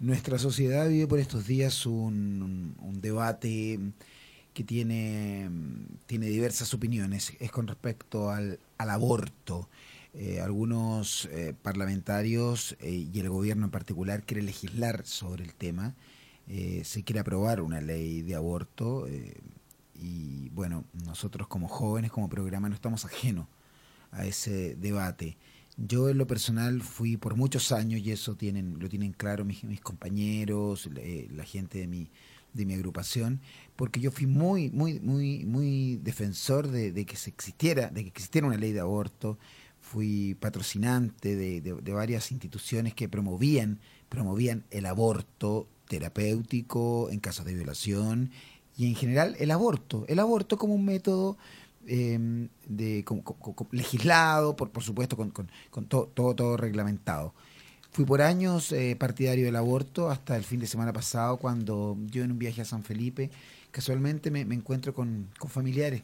Nuestra sociedad vive por estos días un, debate que tiene, tiene, diversas opiniones. Es con respecto al, aborto. Eh, algunos eh, parlamentarios eh, y el gobierno en particular quieren legislar sobre el tema. se quiere aprobar una ley de aborto y bueno, nosotros como jóvenes, como programa, no estamos ajenos a ese debate. Yo en lo personal fui por muchos años, y eso tienen, lo tienen claro mis, compañeros, eh, la gente de mi, de mi agrupación, porque yo fui muy, muy, muy, muy defensor de, que se existiera, de que existiera una ley de aborto, fui patrocinante de, de, varias instituciones que promovían, promovían el aborto terapéutico en casos de violación y en general el aborto, el aborto como un método Em, de, legislado, por, por supuesto, con, todo, todo, reglamentado. Fui por años eh, partidario del aborto hasta el fin de semana pasado, cuando yo en un viaje a San Felipe, casualmente me, encuentro con, familiares,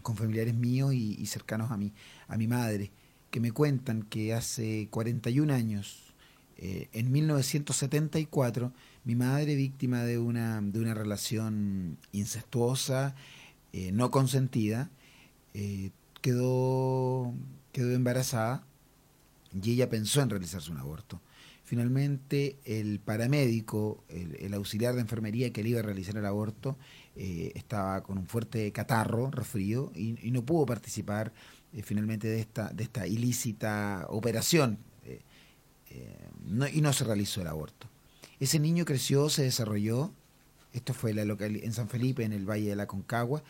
con familiares míos y, cercanos a mí, a mi madre, que me cuentan que hace 41 años, eh, en 1974, mi madre, víctima de una, de una relación incestuosa, eh, no consentida, eh, quedó, quedó embarazada y ella pensó en realizarse un aborto. Finalmente, el paramédico, el, auxiliar de enfermería que le iba a realizar el aborto, eh, estaba con un fuerte catarro, resfrío, y, no pudo participar eh, finalmente de esta, de esta ilícita operación, y no se realizó el aborto. Ese niño creció, se desarrolló, esto fue la en San Felipe, en el Valle de la Concagua,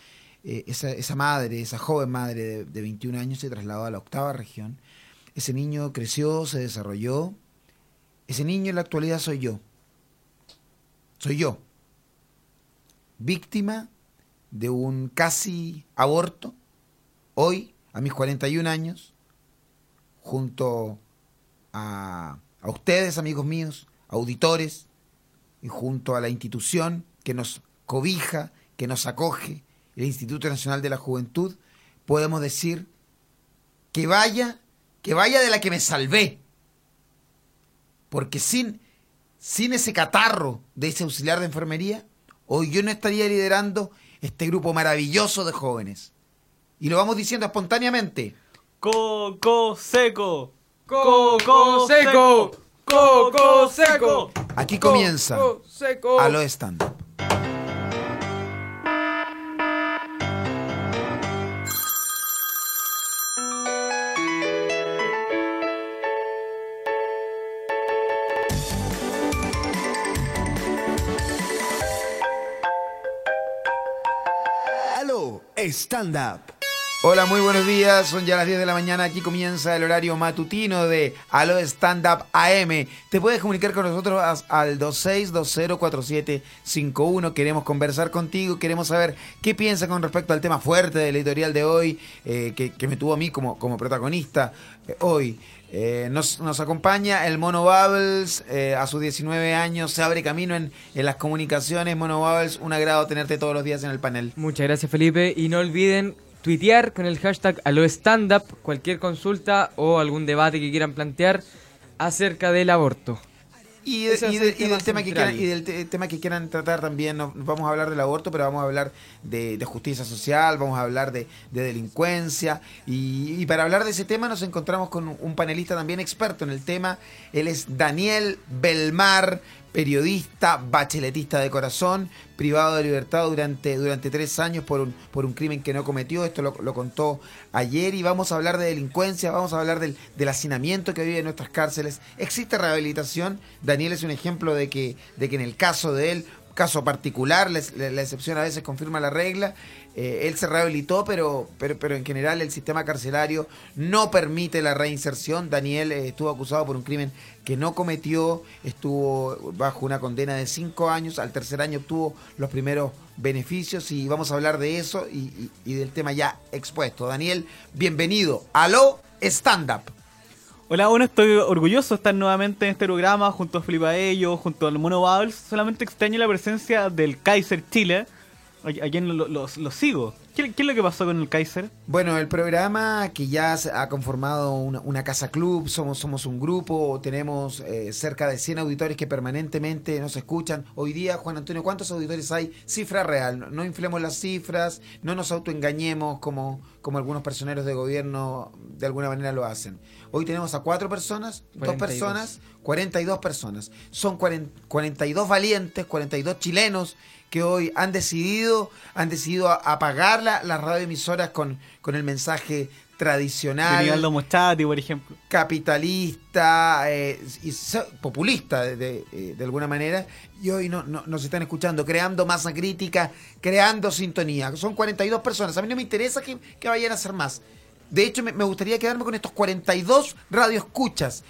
eh, esa, esa, madre, esa joven madre de, de 21 años se trasladó a la octava región. Ese niño creció, se desarrolló. Ese niño en la actualidad soy yo. Soy yo. Víctima de un casi aborto. Hoy, a mis 41 años, junto a, a ustedes, amigos míos, auditores, y junto a la institución que nos cobija, que nos acoge, el Instituto Nacional de la Juventud, podemos decir que vaya, que vaya de la que me salvé. Porque sin, sin ese catarro de ese auxiliar de enfermería, hoy yo no estaría liderando este grupo maravilloso de jóvenes. Y lo vamos diciendo espontáneamente. Coco seco. Coco seco. Coco seco. Aquí comienza a lo estándar. Stand Up. Hola, muy buenos días. Son ya las 10 de la mañana. Aquí comienza el horario matutino de Alo Stand Up AM. Te puedes comunicar con nosotros al 26204751. Queremos conversar contigo. Queremos saber qué piensas con respecto al tema fuerte del editorial de hoy, eh, que, me tuvo a mí como, como protagonista eh, hoy. Eh, nos, acompaña el Mono Bubbles, eh, a sus 19 años se abre camino en, las comunicaciones. Mono Bubbles, un agrado tenerte todos los días en el panel. Muchas gracias Felipe y no olviden tuitear con el hashtag a up cualquier consulta o algún debate que quieran plantear acerca del aborto. Y, del tema que quieran, y del tema que quieran tratar también, vamos a hablar del aborto, pero vamos a hablar de, justicia social, vamos a hablar de, delincuencia. Y, para hablar de ese tema nos encontramos con un panelista también experto en el tema. Él es Daniel Belmar, periodista, bacheletista de corazón, privado de libertad durante, durante tres años por un, por un crimen que no cometió. Esto lo, contó ayer y vamos a hablar de delincuencia, vamos a hablar del, del, hacinamiento que vive en nuestras cárceles. ¿Existe rehabilitación? Daniel es un ejemplo de que, de que en el caso de él, caso particular, la, la excepción a veces confirma la regla, eh, él se rehabilitó, pero, pero, pero en general el sistema carcelario no permite la reinserción. Daniel eh, estuvo acusado por un crimen que no cometió, estuvo bajo una condena de cinco años, al tercer año obtuvo los primeros beneficios y vamos a hablar de eso y, del tema ya expuesto. Daniel, bienvenido a lo stand up. Hola, bueno, estoy orgulloso de estar nuevamente en este programa junto a Felipe Aello, junto al Mono Bowles. Solamente extraño la presencia del Kaiser Chile, a, quien lo, sigo. ¿Qué, qué es lo que pasó con el Kaiser? Bueno, el programa que ya se ha conformado una, una casa club, somos, somos un grupo, tenemos eh, cerca de 100 auditores que permanentemente nos escuchan. Hoy día, Juan Antonio, ¿cuántos auditores hay? Cifra real, no, no inflemos las cifras, no nos autoengañemos como, como algunos personeros de gobierno de alguna manera lo hacen. Hoy tenemos a cuatro personas, dos 42. personas, 42 personas. Son 40 42 valientes, 42 chilenos que hoy han decidido, han decidido apagar la- las radioemisoras con, con el mensaje tradicional, Moschati, por ejemplo. capitalista eh, y populista de, de, eh, de alguna manera y hoy no, no- nos están escuchando, creando masa crítica, creando sintonía. Son 42 personas, a mí no me interesa que, que vayan a ser más. De hecho, me, me gustaría quedarme con estos 42 radioescuchas.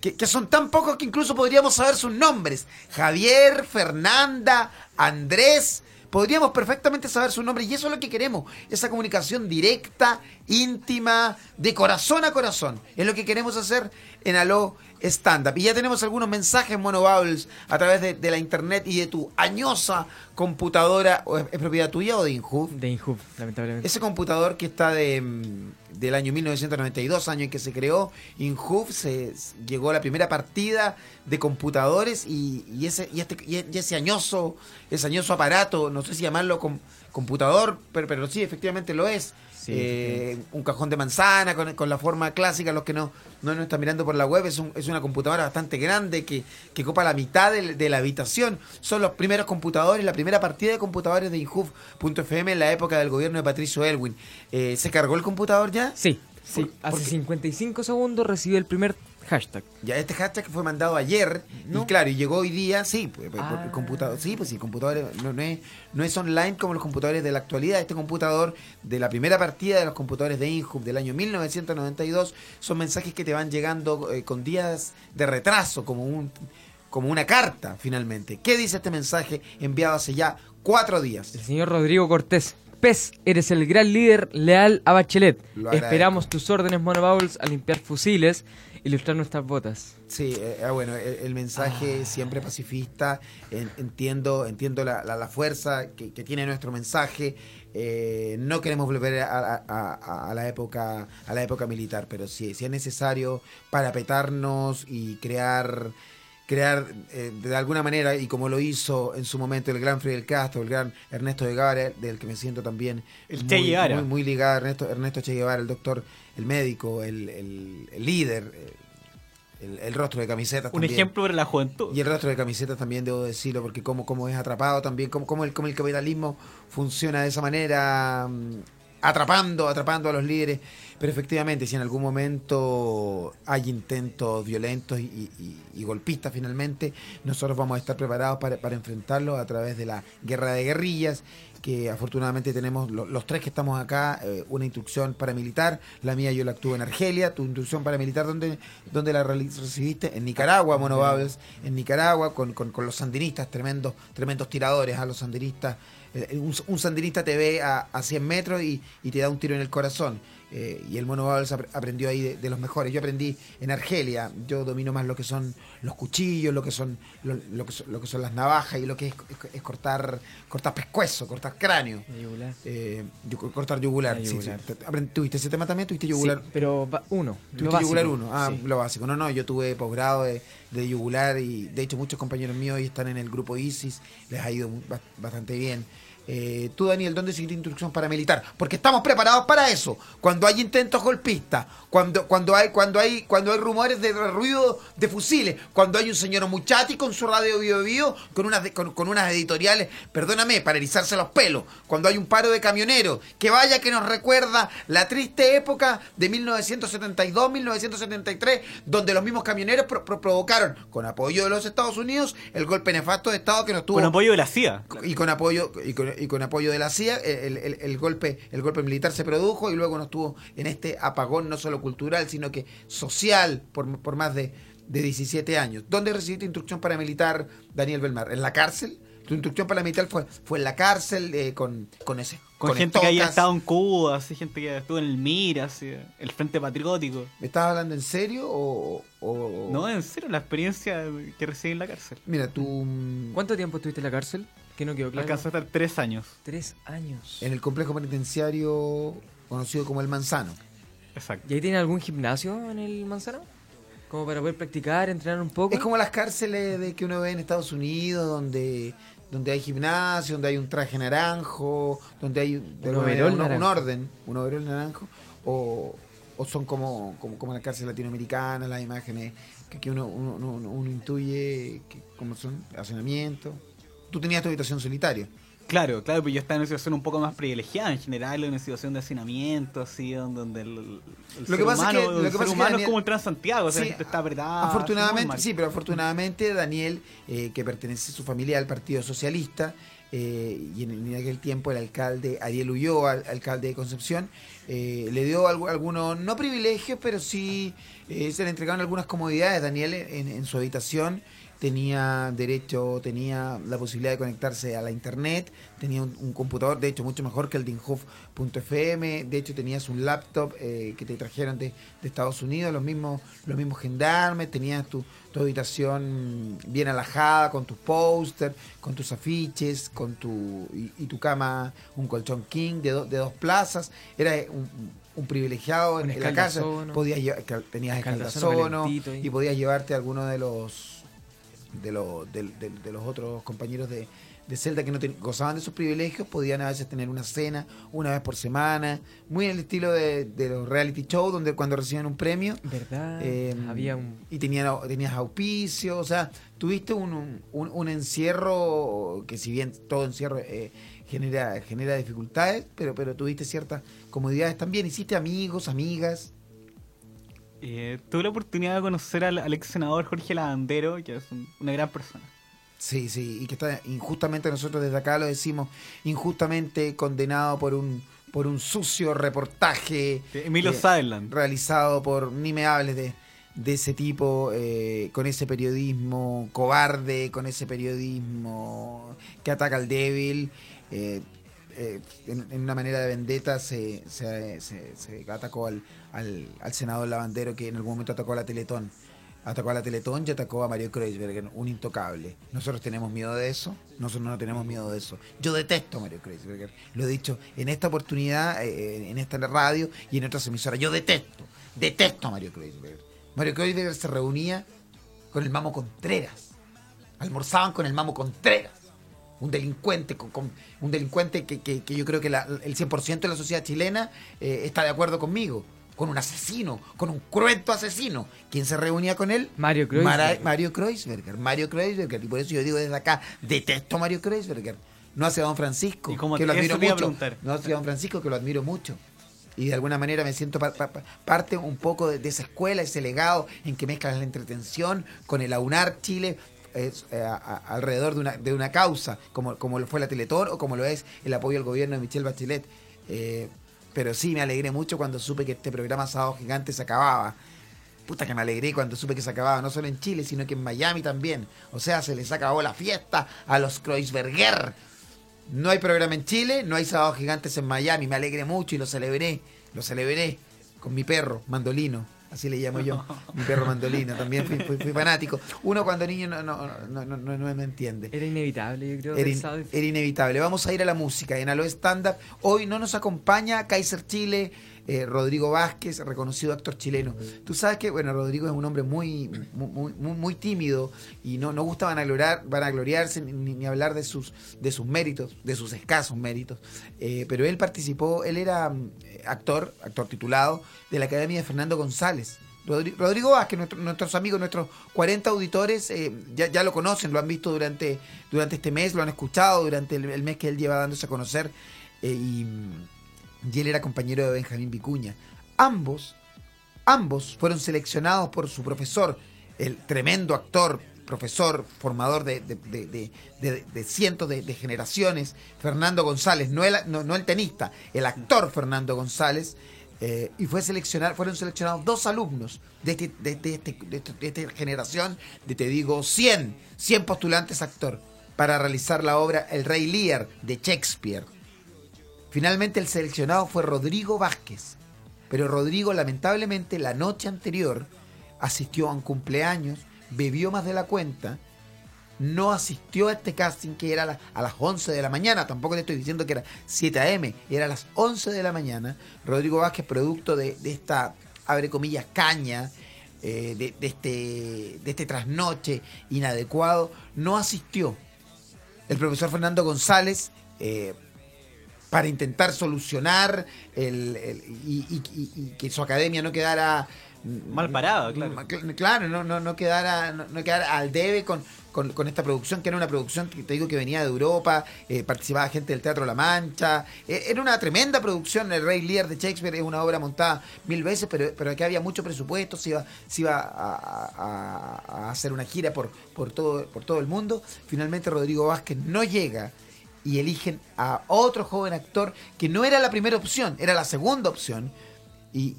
Que, que son tan pocos que incluso podríamos saber sus nombres. Javier, Fernanda, Andrés. Podríamos perfectamente saber su nombre y eso es lo que queremos. Esa comunicación directa, íntima, de corazón a corazón. Es lo que queremos hacer en Aló Stand Up. Y ya tenemos algunos mensajes, Mono Bubbles, a través de, de la internet y de tu añosa computadora. ¿O ¿Es, propiedad tuya o de Inhoof? De Inhoof, lamentablemente. Ese computador que está de, mm, del año 1992, año en que se creó Inhoof, se llegó a la primera partida de computadores y, y ese y este y y ese añoso ese añoso aparato, no sé si llamarlo com- computador, pero, pero sí, efectivamente lo es. Sí, Eh, un cajón de manzana con, con la forma clásica, los que no, no nos están mirando por la web, es, un- es una computadora bastante grande que, que ocupa la mitad de, la habitación. Son los primeros computadores, la primera partida de computadores de Inhoof.fm en la época del gobierno de Patricio Elwin. Eh, ¿Se cargó el computador ya? Sí, sí. ¿Por- Hace por qué? 55 segundos recibió el primer hashtag. Ya este hashtag fue mandado ayer ¿No? y claro, y llegó hoy día, sí, pues, pues, Ah. el computador, sí, pues sí, el computador no, no es, no es online como los computadores de la actualidad. Este computador de la primera partida de los computadores de Inhub del año 1992 son mensajes que te van llegando eh, con días de retraso, como un como una carta finalmente. ¿Qué dice este mensaje enviado hace ya cuatro días? El señor Rodrigo Cortés. Pez, eres el gran líder leal a Bachelet. Esperamos tus órdenes, Mono Bowls, a limpiar fusiles, ilustrar nuestras botas. Sí, eh, ah, bueno, el, el mensaje siempre pacifista, en- entiendo, entiendo la, la- la fuerza que, que tiene nuestro mensaje. eh, no queremos volver a, a- a- a la época a la época militar, pero si, si es necesario para petarnos y crear crear eh, de alguna manera y como lo hizo en su momento el gran Fidel Castro, el gran Ernesto de Guevara, del que me siento también El muy, muy, muy ligado a Ernesto, Ernesto Che Guevara, el doctor, el médico, el, el- el líder, eh, el, el rostro de camisetas. Un también. ejemplo para la juventud. Y el rostro de camisetas también debo decirlo, porque como, como es atrapado también, como, como, el, como el capitalismo funciona de esa manera, mm, atrapando, atrapando a los líderes. Pero efectivamente, si en algún momento hay intentos violentos y, y- y golpistas finalmente, nosotros vamos a estar preparados para, para enfrentarlos a través de la guerra de guerrillas que afortunadamente tenemos lo- los tres que estamos acá, eh, una instrucción paramilitar, la mía yo la actúo en Argelia, tu instrucción paramilitar, ¿dónde, dónde la recibiste? En Nicaragua, Mono Babels, en Nicaragua, con, con- con los sandinistas, tremendos, tremendos tiradores a los sandinistas. Eh, un, un sandinista te ve a, a 100 metros y, y te da un tiro en el corazón. Eh, y el Mono Babels apre- aprendió ahí de, de los mejores. Yo aprendí en Argelia, yo domino más lo que son los cuchillos, lo que son lo, lo que son, lo que son las navajas y lo que es, es- es cortar cortar pescuezo, cortar cráneo. Eh, yu- cortar yugular. Sí, yugular. sí. ¿Tuviste ese tema también? ¿Tuviste yugular? Sí, pero uno. lo ¿Tuviste yugular uno? Ah, lo básico. No, no, yo tuve posgrado de, de yugular y de hecho muchos compañeros míos hoy están en el grupo ISIS, les ha ido bastante bien. Eh, tú, Daniel, ¿dónde seguiste instrucción paramilitar? Porque estamos preparados para eso. Cuando hay intentos golpistas, cuando, cuando, hay, cuando, hay, cuando hay rumores de ruido de fusiles, cuando hay un señor Muchati con su radio Bio Bio, con unas, con, con unas editoriales, perdóname, para erizarse los pelos, cuando hay un paro de camioneros, que vaya que nos recuerda la triste época de 1972-1973, donde los mismos camioneros pro- pro- provocaron, con apoyo de los Estados Unidos, el golpe nefasto de Estado que nos tuvo Con apoyo de la CIA. y con apoyo y con, y con apoyo de la CIA el, el- el golpe el golpe militar se produjo y luego nos tuvo en este apagón no solo cultural sino que social por, por más de, de 17 años ¿dónde recibiste instrucción paramilitar Daniel Belmar? ¿en la cárcel? tu instrucción paramilitar fue, fue en la cárcel eh, con, con ese Con, gente que haya estocas. estado en Cuba, así, gente que estuvo en el MIR, así, el Frente Patriótico. ¿me estás hablando en serio o, o- No, en serio, la experiencia que recibí en la cárcel. mira tú mm, ¿Cuánto tiempo estuviste en la cárcel? Que no quedó claro. Alcanzó a estar tres años. Tres años. En el complejo penitenciario conocido como El Manzano. Exacto. ¿Y ahí tiene algún gimnasio en el Manzano? Como para poder practicar, entrenar un poco. Es como las cárceles de que uno ve en Estados Unidos, donde donde hay gimnasio, donde hay un traje naranjo, donde hay de Un overol orden, un overol naranjo, o, o son como, como, como la cárcel latinoamericana, las imágenes que, que uno, uno, uno- uno intuye que como son hacinamiento. Tú tenías tu habitación solitaria. Claro, claro, pues yo estaba en una situación un poco más privilegiada en general, en una situación de hacinamiento, así, donde el, el Lo que pasa es que- lo el que ser pasa es que humano Daniel- es como el Transantiago, o sea, Sí, la gente está apretada. afortunadamente, sí, pero afortunadamente Daniel, eh, que pertenece a su familia al Partido Socialista, eh, y en, en aquel tiempo el alcalde Ariel Ulloa, al- alcalde de Concepción, eh, le dio algu- algunos, no privilegios, pero sí eh, se le entregaron algunas comodidades. Daniel en, en su habitación tenía derecho, tenía la posibilidad de conectarse a la internet, tenía un, un computador, de hecho, mucho mejor que el de Inhof.fm, de hecho tenías un laptop eh, que te trajeron de, de Estados Unidos, los mismos, los mismos gendarmes, tenías tu, tu habitación bien alajada, con tus póster, con tus afiches, con tu y, y tu cama, un colchón king de, do- de dos plazas, era un, un privilegiado en, Un en la casa, podías llevar- tenías Escaldazono y podías llevarte a alguno de los de, los de, de- de los otros compañeros de, de celda que no ten- gozaban de sus privilegios, podían a veces tener una cena una vez por semana, muy en el estilo de, de los reality shows, donde cuando reciben un premio ¿Verdad? eh, Había un... y tenían, tenías auspicio, o sea, tuviste un, un, un- un encierro que si bien todo encierro eh, genera, genera dificultades, pero, pero tuviste ciertas comodidades también, hiciste amigos, amigas. Eh, tuve la oportunidad de conocer al, al ex senador Jorge Lavandero, que es un- una gran persona. Sí, sí, y que está injustamente nosotros desde acá lo decimos, injustamente condenado por un por un sucio reportaje Emilio eh, Sutherland. realizado por ni me hables de, de ese tipo eh, con ese periodismo cobarde, con ese periodismo que ataca al débil. eh, eh, en, en una manera de vendetta se, se, se- se atacó al, al, al senador Lavandero que en algún momento atacó a la Teletón. Atacó a la Teletón y atacó a Mario Kreuzberger, un intocable. Nosotros tenemos miedo de eso, nosotros no tenemos miedo de eso. Yo detesto a Mario Kreuzberger, lo he dicho en esta oportunidad, eh, en esta radio y en otras emisoras. Yo detesto, detesto a Mario Kreuzberger. Mario Kreuzberger se reunía con el Mamo Contreras, almorzaban con el Mamo Contreras un delincuente, con, con- un delincuente que, que- que yo creo que la- el 100% de la sociedad chilena eh, está de acuerdo conmigo, con un asesino, con un cruento asesino. ¿Quién se reunía con él? Mario Kreuzberger. Mara- Mario Kreuzberger, Mario Kreuzberger, y por eso yo digo desde acá, detesto a Mario Kreuzberger. No hacia Don Francisco, Y como que lo admiro mucho. No hacia Don Francisco, que lo admiro mucho. Y de alguna manera me siento pa- pa- pa- parte un poco de, de esa escuela, ese legado en que mezclas la entretención con el aunar Chile es, eh, a- a- alrededor de una, de una causa, como, como lo fue la Teletón o como lo es el apoyo al gobierno de Michelle Bachelet. Eh, pero sí, me alegré mucho cuando supe que este programa Sábado Gigante se acababa. Puta que me alegré cuando supe que se acababa, no solo en Chile, sino que en Miami también. O sea, se les acabó la fiesta a los Kreuzberger. No hay programa en Chile, no hay sábados gigantes en Miami. Me alegré mucho y lo celebré. Lo celebré con mi perro, Mandolino. Así le llamo yo. Mi perro Mandolino. También fui, fui- fui fanático. Uno cuando niño no, no, no, no, no- me entiende. Era inevitable, yo creo. Era, in- era inevitable. Vamos a ir a la música. En Alo Stand Up. Hoy no nos acompaña Kaiser Chile, eh, Rodrigo Vázquez, reconocido actor chileno. Tú sabes que, bueno, Rodrigo es un hombre muy, muy, muy, muy tímido y no, no gusta vanagloriar, vanagloriarse ni, ni hablar de sus, de sus méritos, de sus escasos méritos. Eh, pero él participó, él era mm, actor, actor titulado de la Academia de Fernando González. Rodri- Rodrigo Vázquez, nuestro- nuestros amigos, nuestros 40 auditores eh, ya, ya lo conocen, lo han visto durante, durante este mes, lo han escuchado durante el, mes que él lleva dándose a conocer eh, y, y él era compañero de Benjamín Vicuña. Ambos, ambos fueron seleccionados por su profesor, el tremendo actor, profesor, formador de, de- de- de- cientos de, generaciones, Fernando González, no el, no, el tenista, el actor Fernando González, eh, y fue seleccionar, fueron seleccionados dos alumnos de, este- de, de este- de este- esta generación, de te digo 100, 100 postulantes actor, para realizar la obra El Rey Lear de Shakespeare. Finalmente el seleccionado fue Rodrigo Vázquez, pero Rodrigo lamentablemente la noche anterior asistió a un cumpleaños, bebió más de la cuenta no asistió a este casting que era a, la- a las 11 de la mañana. Tampoco te estoy diciendo que era 7 a.m., era a las 11 de la mañana. Rodrigo Vázquez, producto de, esta, abre comillas, caña, eh, este, de este trasnoche inadecuado, no asistió. El profesor Fernando González, eh, para intentar solucionar el, el- y, y- y- y que su academia no quedara Mal parada, claro. Claro, no, no, no quedara, no, no quedara al debe con, con, con esta producción, que era una producción que te digo que venía de Europa, eh, participaba gente del Teatro La Mancha, eh, era una tremenda producción, el Rey Lear de Shakespeare es una obra montada mil veces, pero, pero aquí había mucho presupuesto, se iba, se iba a, a- a hacer una gira por, por, todo, por todo el mundo. Finalmente Rodrigo Vázquez no llega y eligen a otro joven actor que no era la primera opción, era la segunda opción y,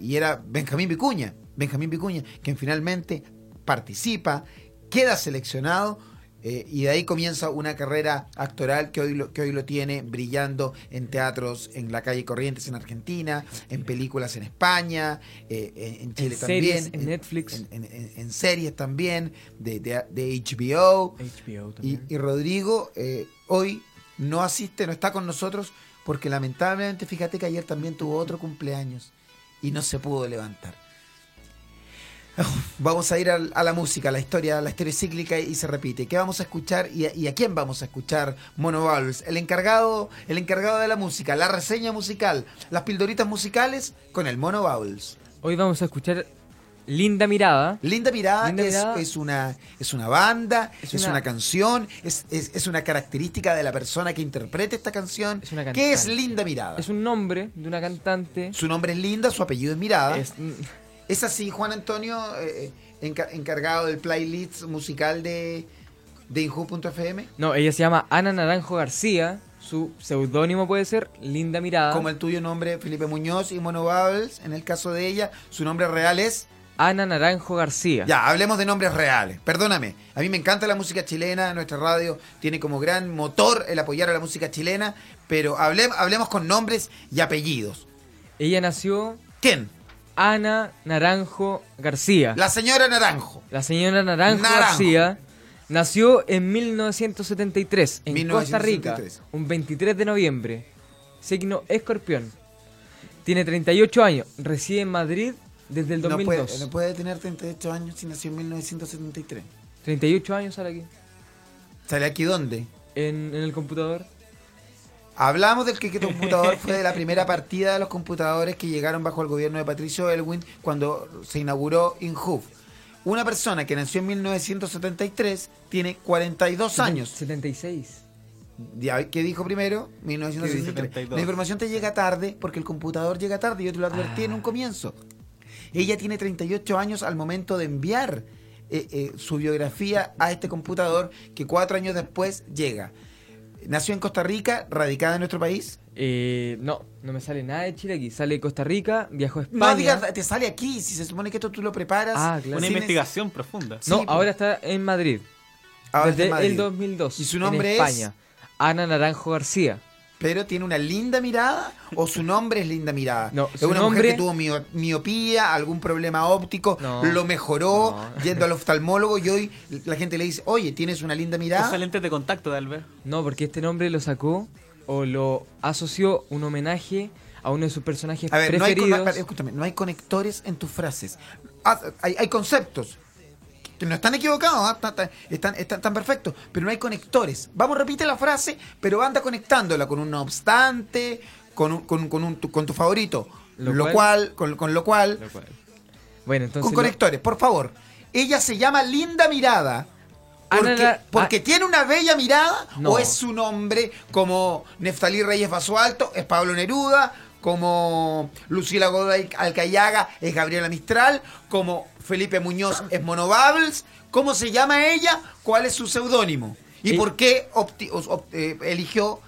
y era Benjamín Vicuña. Benjamín Vicuña, quien finalmente participa, queda seleccionado eh, y de ahí comienza una carrera actoral que hoy, lo, que hoy lo tiene brillando en teatros en la calle Corrientes en Argentina, en películas en España, eh, en, en Chile En también, series, en Netflix. en, series también, de, de- de HBO. HBO Y, también. y Rodrigo eh, hoy no asiste, no está con nosotros, porque lamentablemente, fíjate que ayer también tuvo otro cumpleaños y no se pudo levantar. Vamos a ir a, la música, a la historia, la historia cíclica y se repite. ¿Qué vamos a escuchar y a, a quién vamos a escuchar? Mono Bowles, el encargado, el encargado de la música, la reseña musical, las pildoritas musicales con el Mono Bowles. Hoy vamos a escuchar Linda Mirada. Linda Mirada, Linda es, Mirada. es una, es una banda, es, Es una, una- canción, es, es- una característica de la persona que interpreta esta canción. Es una ¿Qué es. Linda Mirada? Es un nombre de una cantante. Su nombre es Linda, su apellido es Mirada. Es, Es- así, Juan Antonio, eh, enca- encargado del playlist musical de, de Inju.fm. no, ella se llama Ana Naranjo García. Su seudónimo puede ser Linda Mirada. Como el tuyo nombre, Felipe Muñoz y Mono Bubbles. En el caso de ella, su nombre real es... Ana Naranjo García. Ya, hablemos de nombres reales. Perdóname, a mí me encanta la música chilena, nuestra radio tiene como gran motor el apoyar a la música chilena, pero hable- hablemos con nombres y apellidos. Ella nació ¿Quién? Ana Naranjo García. La señora Naranjo. La señora Naranjo, Naranjo. García nació en 1973 en Costa 1973. Rica, un 23 de noviembre. Signo escorpión. Tiene 38 años, reside en Madrid desde el No 2002. puede, no puede tener 38 años si nació en 1973. 38 años sale aquí. ¿Sale aquí dónde? En, en el computador. Hablamos del que que computador fue de la primera partida de los computadores que llegaron bajo el gobierno de Patricio Elwin cuando se inauguró InHoof. Una persona que nació en 1973 tiene 42 años. 76. Ya, ¿Qué dijo primero? 1973. 72. La información te llega tarde porque el computador llega tarde. Yo te lo advertí en un comienzo. Ella tiene 38 años al momento de enviar eh, eh, su biografía a este computador que cuatro años después llega. Nació en Costa Rica, radicada en nuestro país. Eh, no, no me sale nada de Chile aquí. Sale de Costa Rica, viajó a España. No digas, te sale aquí. Si se supone que esto tú lo preparas. Ah, claro. Una investigación profunda. Sí, No, pues. ahora está en Madrid. Ahora está desde en Madrid. el 2002. ¿Y su en nombre es? España. Ana Naranjo García. Pero tiene una linda mirada o su nombre es linda mirada. No, es su una mujer nombre- que tuvo mio- miopía, algún problema óptico, No. lo mejoró No. yendo al oftalmólogo y hoy la gente le dice, oye, tienes una linda mirada. Usa lentes de contacto de Albert. No, porque este nombre lo sacó o lo asoció un homenaje a uno de sus personajes A ver, no hay, preferidos. no hay conectores en tus frases. Ah, Hay, hay conceptos no están equivocados, ah, están, están, están perfectos, pero no hay conectores. Vamos, repite la frase, pero anda conectándola con un no obstante, con, un- con, con un- tu, con tu favorito. Lo Lo, cual- cual, con, con lo cual, Lo cual- Bueno, entonces. con conectores, por favor. Ella se llama Linda Mirada. Porque, Ana la- porque ah. tiene una bella mirada No. o es su nombre como Neftalí Reyes Basualto, es Pablo Neruda, como Lucila Godoy Alcayaga es Gabriela Mistral, como Felipe Muñoz es Mono Bubbles. ¿Cómo se llama ella? ¿Cuál es su seudónimo? ¿Y por qué opti- eh, eligió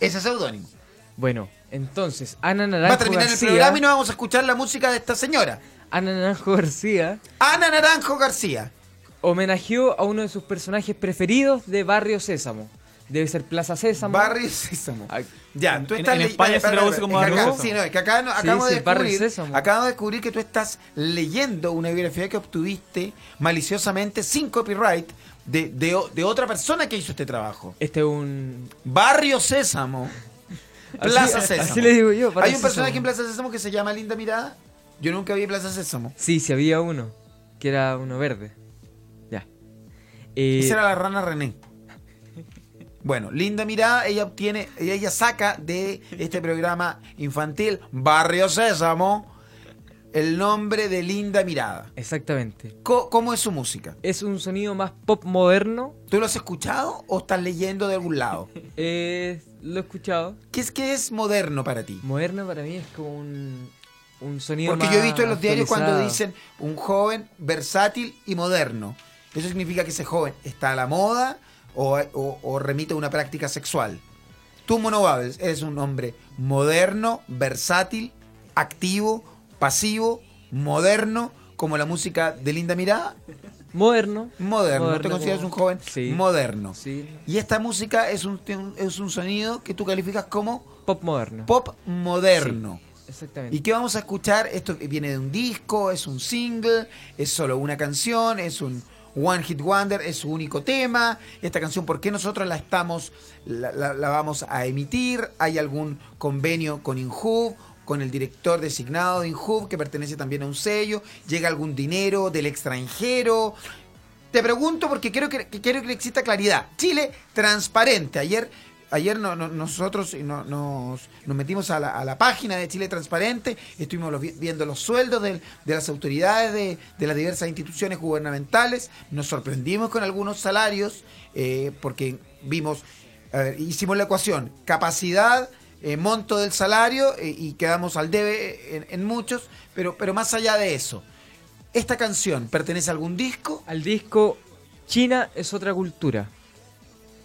ese seudónimo? Bueno, entonces, Ana Naranjo Va a terminar García. el programa y no vamos a escuchar la música de esta señora. Ana Naranjo García Ana Naranjo García. homenajeó a uno de sus personajes preferidos de Barrio Sésamo. Debe ser Plaza Sésamo. Barrio Sésamo. Ya, tú en- estás en le- España espera, se traduce como Barrio acá- Sésamo. Sí, no, es que acá no- Sí, acabo, sí, de descubrir, Sésamo. acabo de descubrir que tú estás leyendo una biografía que obtuviste maliciosamente sin copyright de, de de otra persona que hizo este trabajo. Este es un... Barrio Sésamo. Plaza Así- Sésamo. así le digo yo, Hay un personaje en Plaza Sésamo que se llama Linda Mirada. Yo nunca vi Plaza Sésamo. Sí, sí había uno, que era uno verde. Ya. Eh, Esa era la rana René. Bueno, Linda Mirada, ella obtiene, ella, ella saca de este programa infantil Barrio Sésamo el nombre de Linda Mirada. Exactamente. ¿Cómo es su música? Es un sonido más pop moderno. ¿Tú lo has escuchado o estás leyendo de algún lado? Eh, lo he escuchado. ¿Qué es que es moderno para ti? Moderno para mí es como un, un sonido Porque más yo he visto en los diarios cuando dicen un joven versátil y moderno. Eso significa que ese joven está a la moda o, o- o remite a una práctica sexual. Tú, Mono Babels, eres un hombre moderno, versátil, activo, pasivo, moderno, como la música de Linda Mirada. Moderno. Moderno, ¿te Moderno, consideras un joven Sí. moderno? Sí. Y esta música es un, es un sonido que tú calificas como Pop moderno. pop moderno. Exactamente. ¿Y qué vamos a escuchar? Esto viene de un disco, es un single, es solo una canción, es un One Hit Wonder, es su único tema. Esta canción, ¿por qué nosotros la estamos, la, vamos a emitir? ¿Hay algún convenio con Inhub? con el director designado de Inhub, que pertenece también a un sello, llega algún dinero del extranjero. Te pregunto porque quiero que quiero que exista claridad. Chile transparente. Ayer, ayer no- no- nosotros no- nos, metimos a la, a la página de Chile Transparente, estuvimos viendo los sueldos del- de, las autoridades de, de las diversas instituciones gubernamentales, nos sorprendimos con algunos salarios eh, porque vimos, hicimos la ecuación, capacidad, eh, monto del salario eh, y quedamos al debe en, en muchos, pero, pero más allá de eso, ¿esta canción pertenece a algún disco? Al disco China es otra cultura.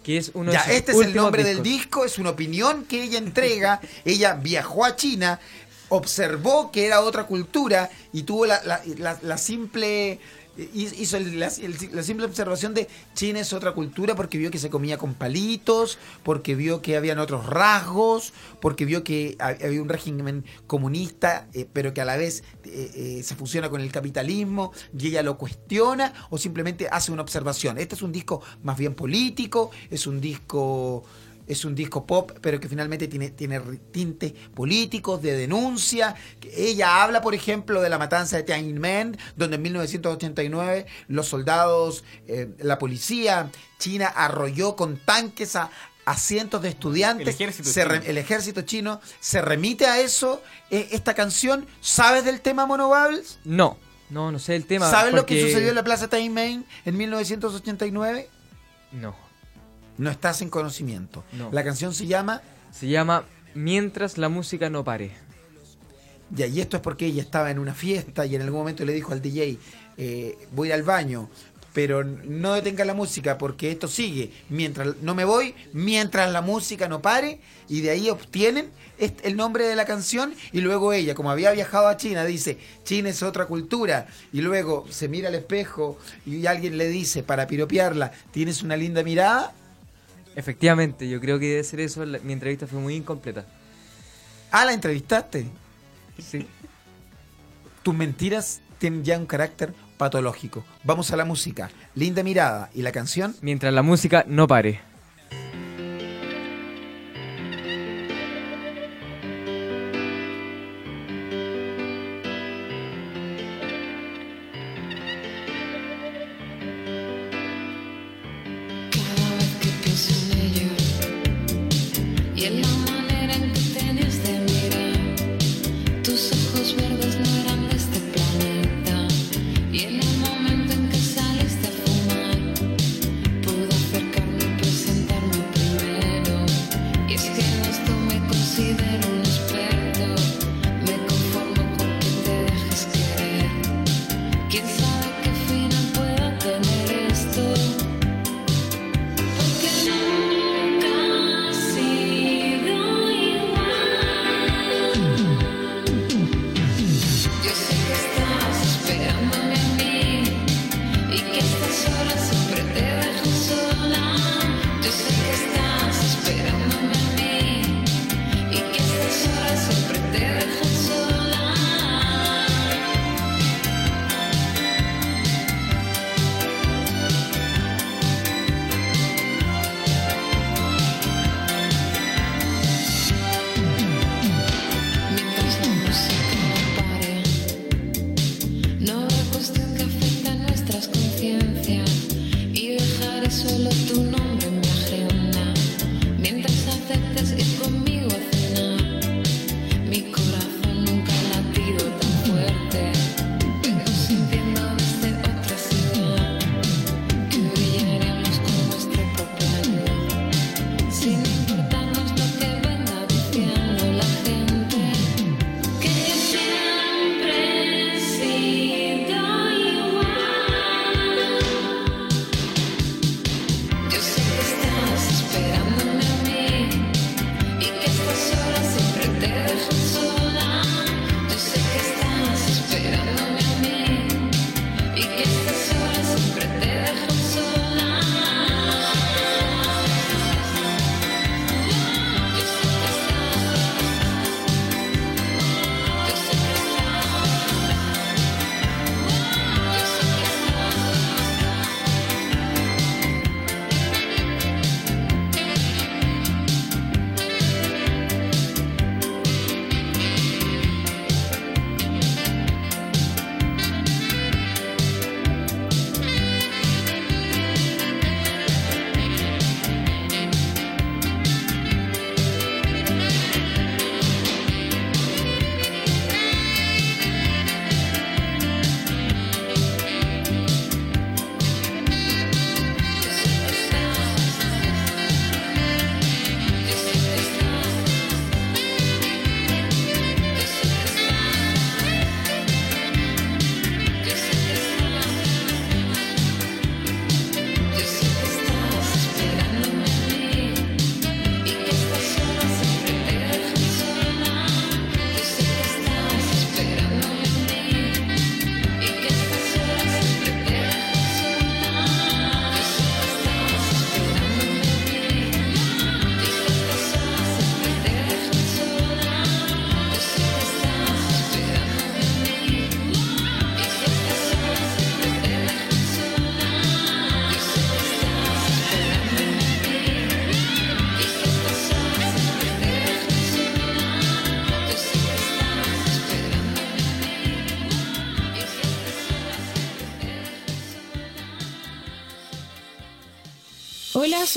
Que es uno Ya, de este es el nombre del disco, es una opinión que ella entrega. ella viajó a China, observó que era otra cultura y tuvo la, la- la- la simple. Hizo la, la simple observación de China es otra cultura porque vio que se comía con palitos, porque vio que habían otros rasgos, porque vio que ha- había un régimen comunista, eh, pero que a la vez eh, eh, se fusiona con el capitalismo y ella lo cuestiona o simplemente hace una observación. Este es un disco más bien político, es un disco es un disco pop, pero que finalmente tiene, tiene tintes políticos, de denuncia. Que Ella habla, por ejemplo, de la matanza de Tiananmen, donde en 1989 los soldados, eh, la policía china arrolló con tanques a, a cientos de estudiantes. El ejército Se re- chino. el ejército chino se remite a eso. eh, esta canción, ¿sabes del tema Mono Babbles? No, no, no sé el tema. ¿Sabes lo que sucedió en la Plaza Tiananmen en 1989? No. No estás en conocimiento. No. La canción se llama Se llama Mientras la música no pare. Ya, y esto es porque ella estaba en una fiesta y en algún momento le dijo al DJ, eh, voy a ir al baño, pero no detenga la música porque esto sigue. Mientras no me voy, mientras la música no pare, y de ahí obtienen el nombre de la canción, y luego ella, como había viajado a China, dice, China es otra cultura, y luego se mira al espejo y alguien le dice, para piropearla, ¿tienes una linda mirada? Efectivamente, yo creo que debe ser eso. la- Mi entrevista fue muy incompleta. Ah, la entrevistaste. Sí. Tus mentiras tienen ya un carácter patológico. Vamos a la música. Linda mirada. ¿Y la canción? Mientras la música no pare.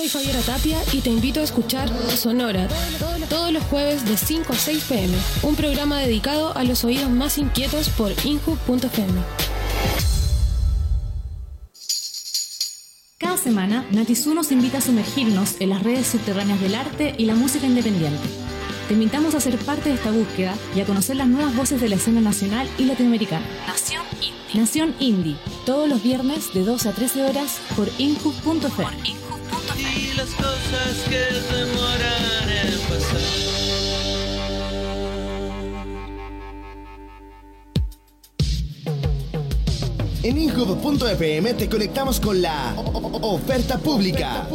Soy Fabiana Tapia y te invito a escuchar Sonora todos los jueves de 5 a 6 pm, un programa dedicado a los oídos más inquietos por inhub.fm. Cada semana, Natizú nos invita a sumergirnos en las redes subterráneas del arte y la música independiente. Te invitamos a ser parte de esta búsqueda y a conocer las nuevas voces de la escena nacional y latinoamericana. Nación Indie. Nación Indie, todos los viernes de 12 a 13 horas por inhub.fm. cosas que demoran En Inhub.fm te conectamos con la oferta pública.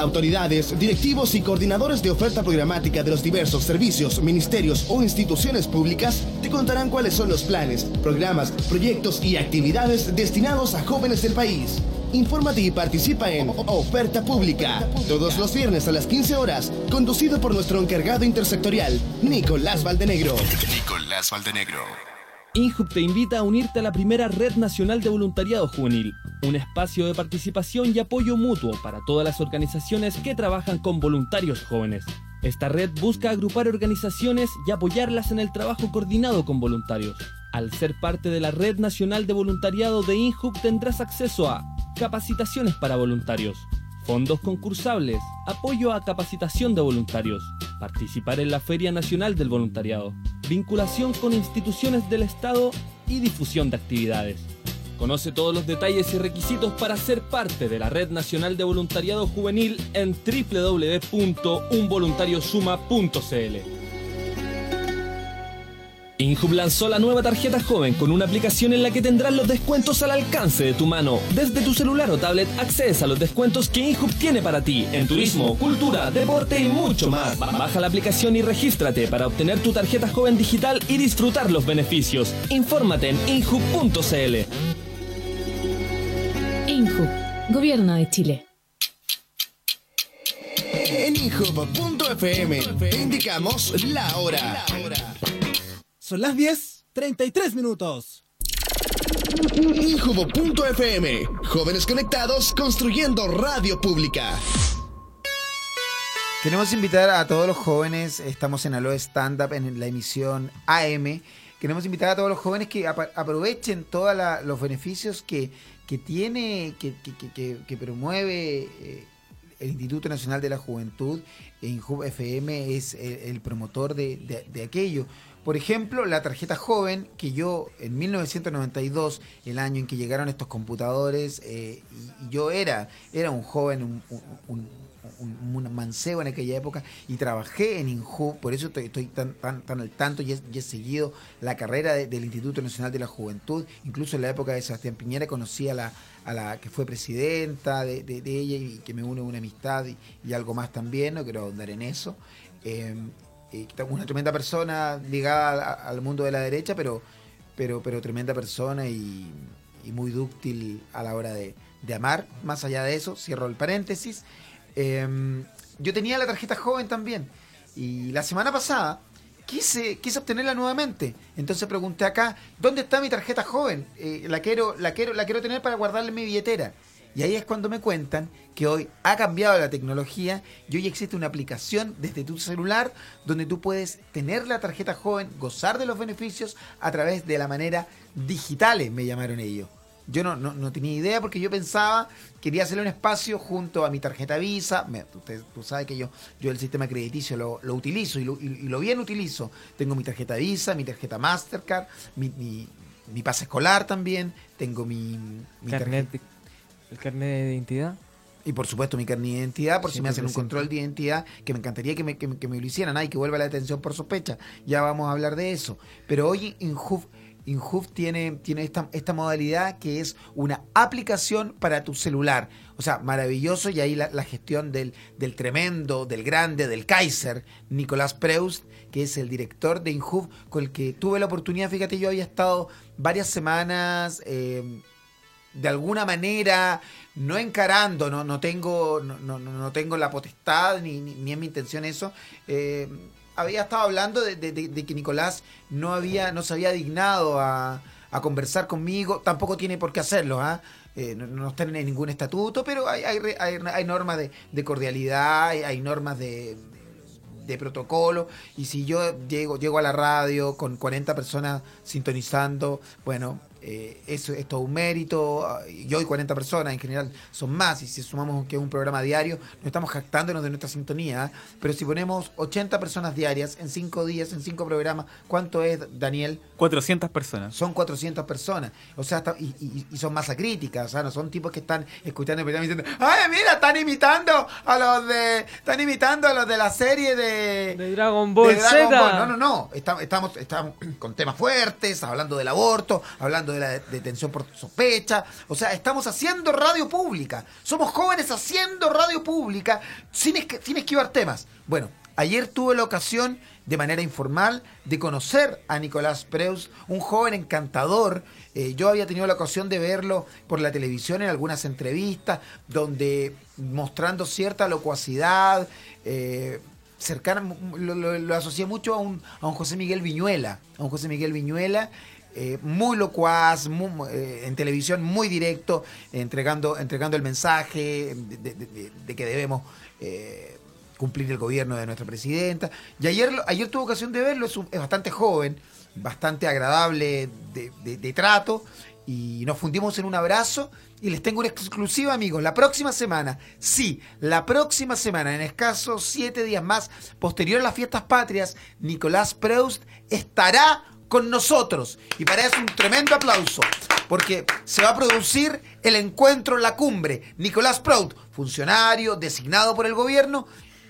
Autoridades, directivos y coordinadores de oferta programática de los diversos servicios, ministerios o instituciones públicas te contarán cuáles son los planes, programas, proyectos y actividades destinados a jóvenes del país. Infórmate y participa en Oferta Pública, todos los viernes a las 15 horas, conducido por nuestro encargado intersectorial, Nicolás Valdenegro. Nicolás Valdenegro. INJUB te invita a unirte a la primera Red Nacional de Voluntariado Juvenil, un espacio de participación y apoyo mutuo para todas las organizaciones que trabajan con voluntarios jóvenes. Esta red busca agrupar organizaciones y apoyarlas en el trabajo coordinado con voluntarios. Al ser parte de la Red Nacional de Voluntariado de INJUB tendrás acceso a capacitaciones para voluntarios, fondos concursables, apoyo a capacitación de voluntarios, participar en la Feria Nacional del Voluntariado, vinculación con instituciones del Estado y difusión de actividades. Conoce todos los detalles y requisitos para ser parte de la Red Nacional de Voluntariado Juvenil en www.unvoluntariosuma.cl. Inhub lanzó la nueva tarjeta joven con una aplicación en la que tendrás los descuentos al alcance de tu mano. Desde tu celular o tablet accedes a los descuentos que Inhub tiene para ti en turismo, cultura, deporte y mucho más. Ba- Baja la aplicación y regístrate para obtener tu tarjeta joven digital y disfrutar los beneficios. Infórmate en inhub.cl. INJUB, Gobierno de Chile. En Inhub.fm te indicamos la hora. Son las 10, 33 minutos. Injubo.fm. Jóvenes conectados construyendo radio pública. Queremos invitar a todos los jóvenes, estamos en Aloe Stand Up en la emisión AM. Queremos invitar a todos los jóvenes que aprovechen todos los beneficios que, que tiene, que, que- que- que- que promueve eh, el Instituto Nacional de la Juventud. Inhub FM es el, el promotor de, de- de aquello. Por ejemplo, la tarjeta joven, que yo en 1992, el año en que llegaron estos computadores, eh, yo era, era un joven, un, mancebo en aquella época y trabajé en INJU, por eso estoy, tan, tan, tan al tanto y he, seguido la carrera de- del Instituto Nacional de la Juventud, incluso en la época de Sebastián Piñera conocí a la, a la que fue presidenta de, ella y que me une una amistad y, algo más también, no quiero ahondar en eso. Eh, una tremenda persona ligada al mundo de la derecha, pero, pero, pero tremenda persona y, y muy dúctil a la hora de, de amar. Más allá de eso, cierro el paréntesis. Eh, yo tenía la tarjeta joven también. Y la semana pasada quise, quise obtenerla nuevamente. Entonces pregunté acá, ¿dónde está mi tarjeta joven? Eh, la, quiero, la, quiero, la quiero tener para guardarla en mi billetera. Y ahí es cuando me cuentan que hoy ha cambiado la tecnología y hoy existe una aplicación desde tu celular donde tú puedes tener la tarjeta joven, gozar de los beneficios a través de la manera digitales, me llamaron ellos. Yo no, no, no tenía idea porque yo pensaba, quería hacerle un espacio junto a mi tarjeta Visa. Me- usted, tú sabes que yo, yo el sistema crediticio lo, lo utilizo y lo, y- y lo bien utilizo. Tengo mi tarjeta Visa, mi tarjeta Mastercard, mi, mi, mi pase escolar también, tengo mi, mi tarjeta- el carnet de identidad. y por supuesto mi carnet de identidad, por si me hacen un control de identidad, que me encantaría que me, que me- que me lo hicieran, ay, que vuelva la detención por sospecha. Ya vamos a hablar de eso. Pero hoy Inhuf, Inhuf tiene, tiene esta, esta modalidad que es una aplicación para tu celular. O sea, maravilloso y ahí la, la gestión del, del tremendo, del grande, del Kaiser, Nicolás Preust, que es el director de Inhuf, con el que tuve la oportunidad, fíjate, yo había estado varias semanas... eh, de alguna manera, no encarando, no, no tengo, no, no, no tengo la potestad, ni, ni, es mi intención eso. eh, había estado hablando de, que Nicolás no había, no se había dignado a, a conversar conmigo, tampoco tiene por qué hacerlo, ¿ah? eh, no, no están en ningún estatuto, pero hay, hay, hay- hay normas de, de cordialidad, hay, hay normas de, de protocolo. Y si yo llego, llego a la radio con 40 personas sintonizando, bueno, eh, es todo un mérito. ah, y Yo y 40 personas en general son más. Y si sumamos que es un programa diario, no estamos jactándonos de nuestra sintonía. ¿eh? Pero si ponemos 80 personas diarias en 5 días, en 5 programas, ¿cuánto es, Daniel? 400 personas. Son 400 personas. O sea, está- y, y- y son masa críticas. O sea, no son tipos que están escuchando y diciendo, ¡ay, mira! Están imitando a los de. Están imitando a los de la serie de. De Dragon Ball de Dragon Z. Ball. No, no, no. Está- estamos, estamos con temas fuertes, hablando del aborto, hablando de la de- detención por sospecha. O sea, estamos haciendo radio pública. Somos jóvenes haciendo radio pública sin, esqui- sin esquivar temas. Bueno, ayer tuve la ocasión, de manera informal, de conocer a Nicolás Preus, un joven encantador. Eh, yo había tenido la ocasión de verlo por la televisión en algunas entrevistas, donde mostrando cierta locuacidad, eh, lo, asocié mucho a un, a un José Miguel Viñuela, a un José Miguel Viñuela, eh, muy locuaz, muy, eh, en televisión muy directo, entregando, entregando el mensaje de, que debemos cumplir el gobierno de nuestra presidenta. Y ayer, ayer tuve ocasión de verlo, es, bastante joven, bastante agradable de, trato, y nos fundimos en un abrazo. Y les tengo una exclusiva, amigos. La próxima semana, sí, la próxima semana, en escasos siete días más, posterior a las fiestas patrias, Nicolás Preust estará con nosotros. Y para eso un tremendo aplauso, porque se va a producir el encuentro La Cumbre. Nicolás Prout, funcionario designado por el gobierno,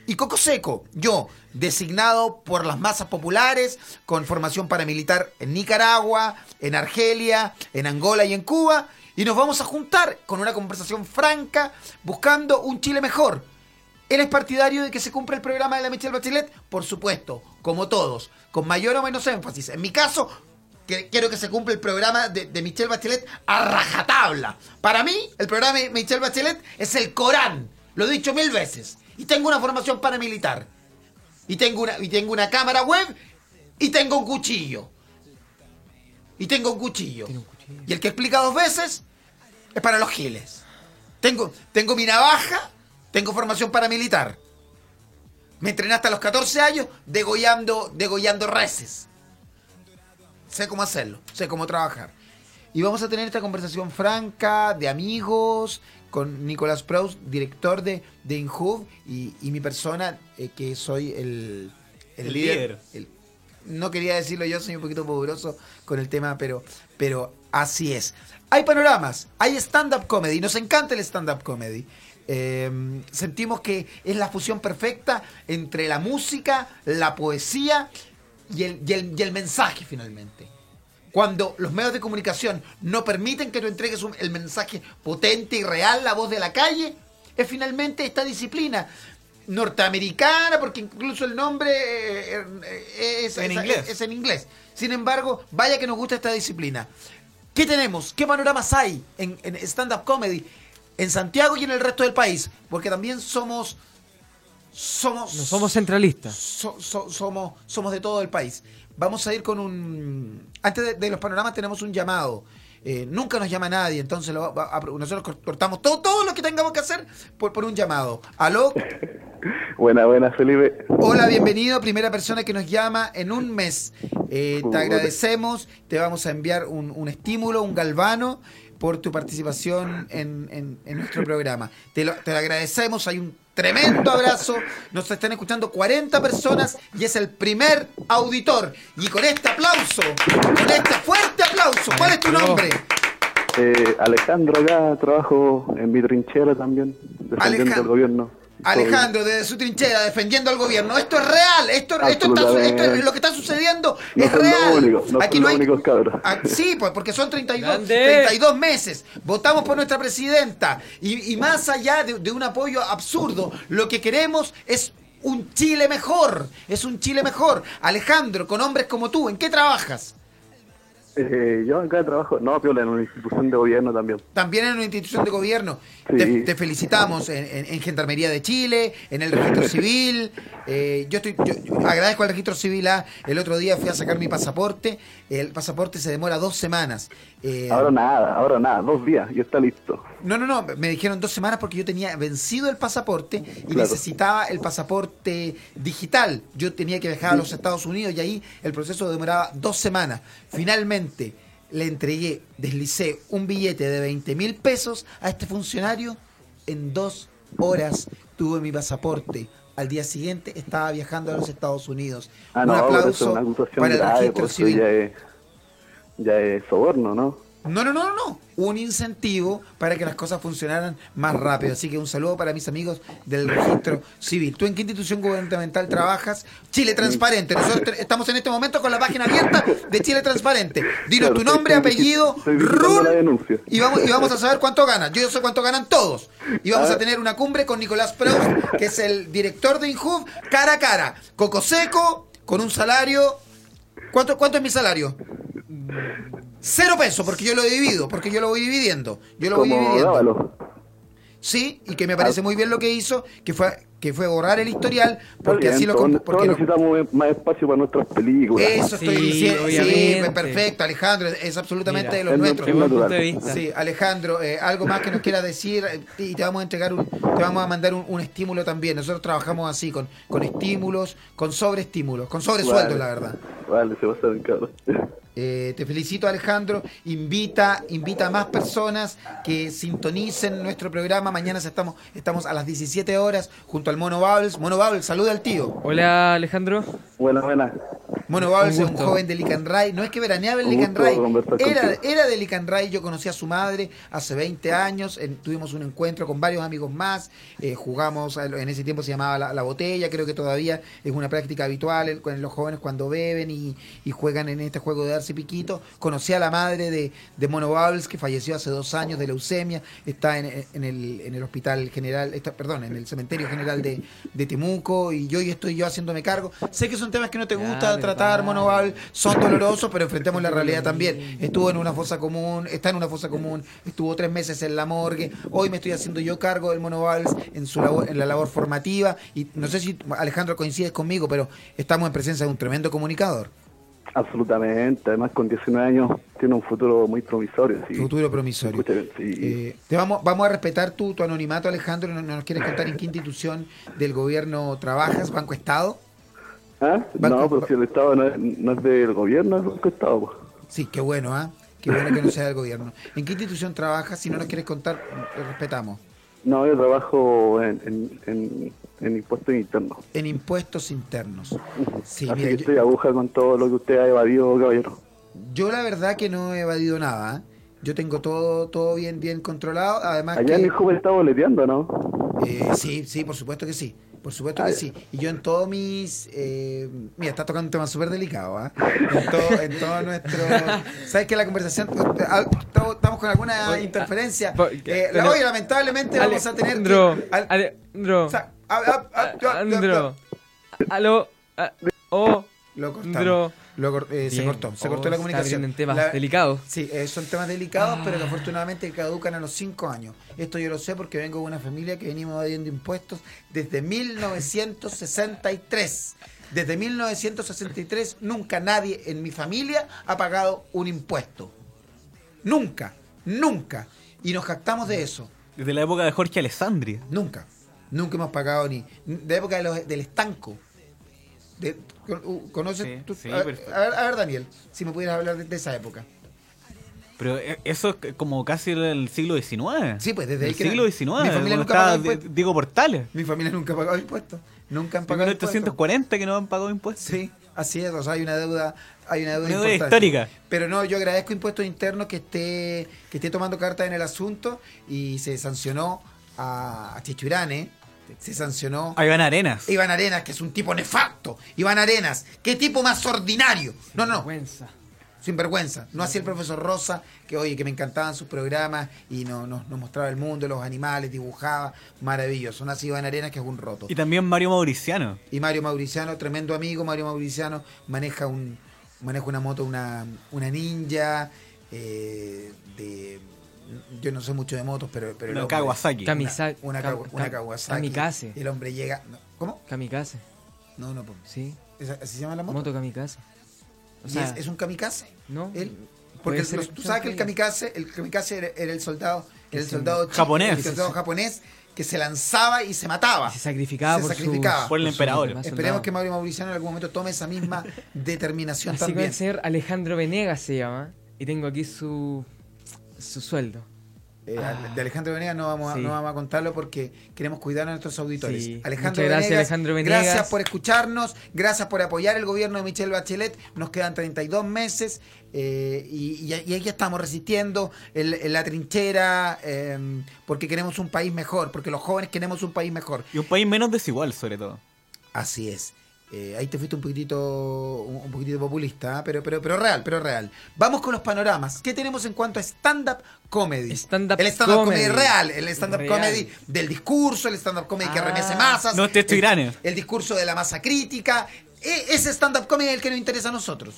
y Coco Seco, yo, designado por las masas populares, con formación paramilitar en Nicaragua, en Argelia, en Angola y en Cuba, y nos vamos a juntar con una conversación franca, buscando un Chile mejor. ¿Él es partidario de que se cumpra el programa de la Michelle Bachelet? Por supuesto, como todos, con mayor o menos énfasis. En mi caso, que- quiero que se cumpla el programa de, de Michelle Bachelet a rajatabla. Para mí, el programa de Michelle Bachelet es el Corán. Lo he dicho mil veces. Y tengo una formación paramilitar. Y tengo una, y tengo una cámara web. Y tengo un cuchillo. Y tengo un cuchillo. Y el que explica dos veces es para los giles. Tengo, tengo mi navaja, tengo formación paramilitar. Me entrené hasta los 14 años degollando, degollando reses. Sé cómo hacerlo, sé cómo trabajar. Y vamos a tener esta conversación franca, de amigos, con Nicolás Proust, director de, de Inhub, y, y mi persona, eh, que soy el, El líder. el- no quería decirlo yo, soy un poquito poderoso con el tema, pero, pero así es. Hay panoramas, hay stand-up comedy, nos encanta el stand-up comedy. Eh, sentimos que es la fusión perfecta entre la música, la poesía y el, y el- y el mensaje finalmente. Cuando los medios de comunicación no permiten que tú entregues un- el mensaje potente y real, la voz de la calle, es finalmente esta disciplina norteamericana, porque incluso el nombre eh, eh, es, En es- inglés. es en inglés. Sin embargo, vaya que nos gusta esta disciplina. ¿Qué tenemos? ¿Qué panoramas hay en, en stand-up comedy en Santiago y en el resto del país? Porque también somos... Somos... No somos centralistas. So- so- somos, somos de todo el país. Vamos a ir con un... Antes de, de los panoramas tenemos un llamado. Eh, nunca nos llama nadie, entonces lo va- a- nosotros cor- cortamos todo, todo lo que tengamos que hacer por, por un llamado. ¿Aló? Buena, buena, Felipe. Hola, bienvenido, primera persona que nos llama en un mes. Eh, te agradecemos, te vamos a enviar un, un estímulo, un galvano por tu participación en, en- en nuestro programa. Te lo, te lo agradecemos, hay un tremendo abrazo, nos están escuchando 40 personas y es el primer auditor. Y con este aplauso, con este fuerte aplauso, ¿cuál es tu nombre? Eh, Alejandro acá, trabajo en mi trinchera también, defendiendo Alejandro. el gobierno. Alejandro, desde su trinchera, defendiendo al gobierno. Esto es real, esto, esto, está, su- esto es- lo que está sucediendo No es real. los únicos, no Aquí no hay, únicos. Ah, sí, pues porque son 32, Grande. 32 meses. Votamos por nuestra presidenta. Y, y más allá de, de un apoyo absurdo, lo que queremos es un Chile mejor. Es un Chile mejor. Alejandro, con hombres como tú, ¿en qué trabajas? Eh, yo acá trabajo, no, piola, en una institución de gobierno también. También en una institución de gobierno. Sí. Te, te felicitamos en, en- en Gendarmería de Chile, en el registro civil. Eh, yo, estoy, yo, yo agradezco al registro civil. ah, El otro día fui a sacar mi pasaporte. El pasaporte se demora dos semanas. Eh, Ahora nada, ahora nada, dos días y está listo. No, no, no, me dijeron dos semanas porque yo tenía vencido el pasaporte y Claro. necesitaba el pasaporte digital. Yo tenía que viajar a los Estados Unidos y ahí el proceso demoraba dos semanas. Finalmente le entregué, deslicé un billete de 20 mil pesos a este funcionario. En dos horas tuve mi pasaporte. Al día siguiente estaba viajando a los Estados Unidos. Ah, un no, pero eso es aplauso una acusación para el grave, registro por eso civil. ya es, ya es soborno, ¿no? No, no, no, no. Un incentivo para que las cosas funcionaran más rápido. Así que un saludo para mis amigos del registro civil. ¿Tú en qué institución gubernamental trabajas? Chile Transparente. Nosotros estamos en este momento con la página abierta de Chile Transparente. Dinos tu nombre, apellido, denuncia. y vamos, y vamos a saber cuánto ganan. Yo sé cuánto ganan todos. Y vamos Ah. a tener una cumbre con Nicolás Proust, que es el director de Injuv, cara a cara. Coco seco, con un salario. ¿Cuánto, cuánto es mi salario? Cero pesos, porque yo lo he dividido, porque yo lo voy dividiendo. Yo lo voy dividiendo. Sí, y que me parece muy bien lo que hizo, que fue que fue borrar el historial, porque así lo... porque todos lo- necesitamos más espacio para nuestras películas. eso estoy Sí, diciendo. Sí, obviamente. perfecto, Alejandro, es absolutamente Mira, de los es nuestros. natural. de vista. Sí, Alejandro, eh, algo más que nos quieras decir eh, y te vamos a entregar un, te vamos a mandar un, un estímulo también. Nosotros trabajamos así, con, con estímulos, con sobreestímulos, con sobresueldos, Vale. la verdad. Vale, se va a hacer cabrón. Eh, te felicito Alejandro, invita, invita a más personas que sintonicen nuestro programa. Mañana estamos, estamos a las 17 horas junto al Mono Bubbles. Mono Bubbles, saluda al tío. Hola Alejandro. Buena, buena. Mono Bubbles Un es un joven de Licanray. No es que veraneaba en Licanray. Era, era de Licanray. Yo conocí a su madre hace 20 años. en- tuvimos un encuentro con varios amigos más. eh, jugamos, a- en ese tiempo se llamaba la, la botella. Creo que todavía es una práctica habitual en los jóvenes cuando beben y, y juegan en este juego de darse piquito. Conocí a la madre de, de Mono Bubbles, que falleció hace dos años de leucemia. Está en, en el, en el hospital general, está, perdón, en el cementerio general de, de Temuco. Y yo hoy estoy yo haciéndome cargo. Sé que son temas que no te gusta tratar, para. Mono Bubbles, son dolorosos, pero enfrentemos la realidad también. Estuvo en una fosa común, está en una fosa común, estuvo tres meses en la morgue. Hoy me estoy haciendo yo cargo del Mono Bubbles en, su labor, en la labor formativa. Y no sé si Alejandro coincides conmigo, pero estamos en presencia de un tremendo comunicador. Absolutamente. Además, con 19 años tiene un futuro muy promisorio. Sí. Futuro promisorio. Escucha bien, sí. Eh, te vamos, vamos a respetar tu, tu anonimato, Alejandro. ¿No, no nos quieres contar en qué institución del gobierno trabajas? ¿Banco Estado? ¿Ah? Banco- No, pero si el Estado no es, no es del gobierno, es del Estado. pues. Sí, qué bueno, ¿ah? Qué bueno que no sea del gobierno. ¿En qué institución trabajas? Si no nos quieres contar, te respetamos. No, yo trabajo en, en, en, en impuestos internos. En impuestos internos. Sí, Así mira, que yo- estoy aguja con todo lo que usted ha evadido, caballero. Yo la verdad que no he evadido nada. ¿eh? Yo tengo todo todo bien bien controlado. Además Allá que el joven está boleteando, ¿no? eh, sí, sí, por supuesto que sí. Por supuesto Ah, que sí. Y yo en todos mis... eh, mira, está tocando un tema súper delicado, ¿ah? En todo, en todo nuestro... ¿Sabes que la conversación... ah, Estamos con alguna Oye, interferencia. Eh, pero- oye, lamentablemente vamos a tener. Alejandro. al- Alejandro. o ah, ah, ah, ah, ah, Alejandro. Aló. ah, Oh. Lo cortamos. Lo eh, se cortó, se Oh, cortó la comunicación. en temas La- delicados. Sí, eh, son temas delicados, pero que Ah. afortunadamente caducan a los 5 años. Esto yo lo sé porque vengo de una familia que venimos evadiendo impuestos desde 1963. Desde 1963 nunca nadie en mi familia ha pagado un impuesto. Nunca, nunca. Y nos jactamos de eso. Desde la época de Jorge Alessandria. Nunca. Nunca hemos pagado ni. De época de los- del estanco. De- ¿Conoces? Sí, tú? sí, a, ver, a ver, a ver, Daniel, si me pudieras hablar de, de esa época. Pero eh, eso es como casi el siglo XIX. Sí, pues, desde ahí el que siglo XIX. mi familia nunca pagó impuestos. Diego Portales. Mi familia nunca ha pagado impuestos. Nunca han pagado impuestos. 1840 que no han pagado impuestos. Sí, así es. O sea, hay una deuda, hay una deuda, deuda histórica. Pero no, yo agradezco Impuestos Internos que esté, que esté tomando carta en el asunto y se sancionó a, a Chichurane, se sancionó A Iván Arenas. Iván Arenas, que es un tipo nefasto. Iván Arenas, qué tipo más ordinario. No, no, Vergüenza. sin vergüenza. No así el profesor Rosa, que oye, que me encantaban sus programas y no, no- nos mostraba el mundo, los animales, dibujaba, maravilloso. No así Iván Arenas, que es un roto. Y también Mario Mauriciano. Y Mario Mauriciano, tremendo amigo, Mario Mauriciano maneja un, manejo una moto, una, una ninja, eh, de... Yo no sé mucho de motos, pero... pero Una hombre- Kawasaki. Una, Kamisa- una, Kawasaki. Kamikaze. El hombre llega... no, ¿Cómo? Kamikaze. No, no, pues, Sí. ¿esa- ¿así se llama la moto? Moto kamikaze. O ¿Y sea, es, es un kamikaze? ¿no? Él, porque los- que tú sabes que el kamikaze, el kamikaze era, era el soldado, era el Sí. soldado chi- Japonés. el soldado japonés que se lanzaba y se mataba. se sacrificaba Se por sacrificaba. sus- Por el emperador. Esperemos que Mauro Mauriciano en algún momento tome esa misma determinación Así que también. el señor Alejandro Venegas se llama. Y tengo aquí su, su sueldo. Eh, de Alejandro Venegas no vamos, a, Sí. no vamos a contarlo porque queremos cuidar a nuestros auditores. Sí. Alejandro, Muchas gracias, Venegas, Alejandro Venegas. Gracias por escucharnos, gracias por apoyar el gobierno de Michelle Bachelet. Nos quedan 32 meses eh, y, y- y aquí estamos resistiendo en, en la trinchera eh, porque queremos un país mejor, porque los jóvenes queremos un país mejor. Y un país menos desigual, sobre todo. Así es. Eh, ahí te fuiste un poquitito, un poquitito populista, ¿eh? pero, pero, pero real, pero real. Vamos con los panoramas. ¿Qué tenemos en cuanto a stand-up comedy? Stand-up el stand-up comedy. comedy. real, el stand-up comedy del discurso, el stand-up comedy que Ah. remece masas. No te estoy el, el discurso de la masa crítica. E- ese stand-up comedy es el que nos interesa a nosotros.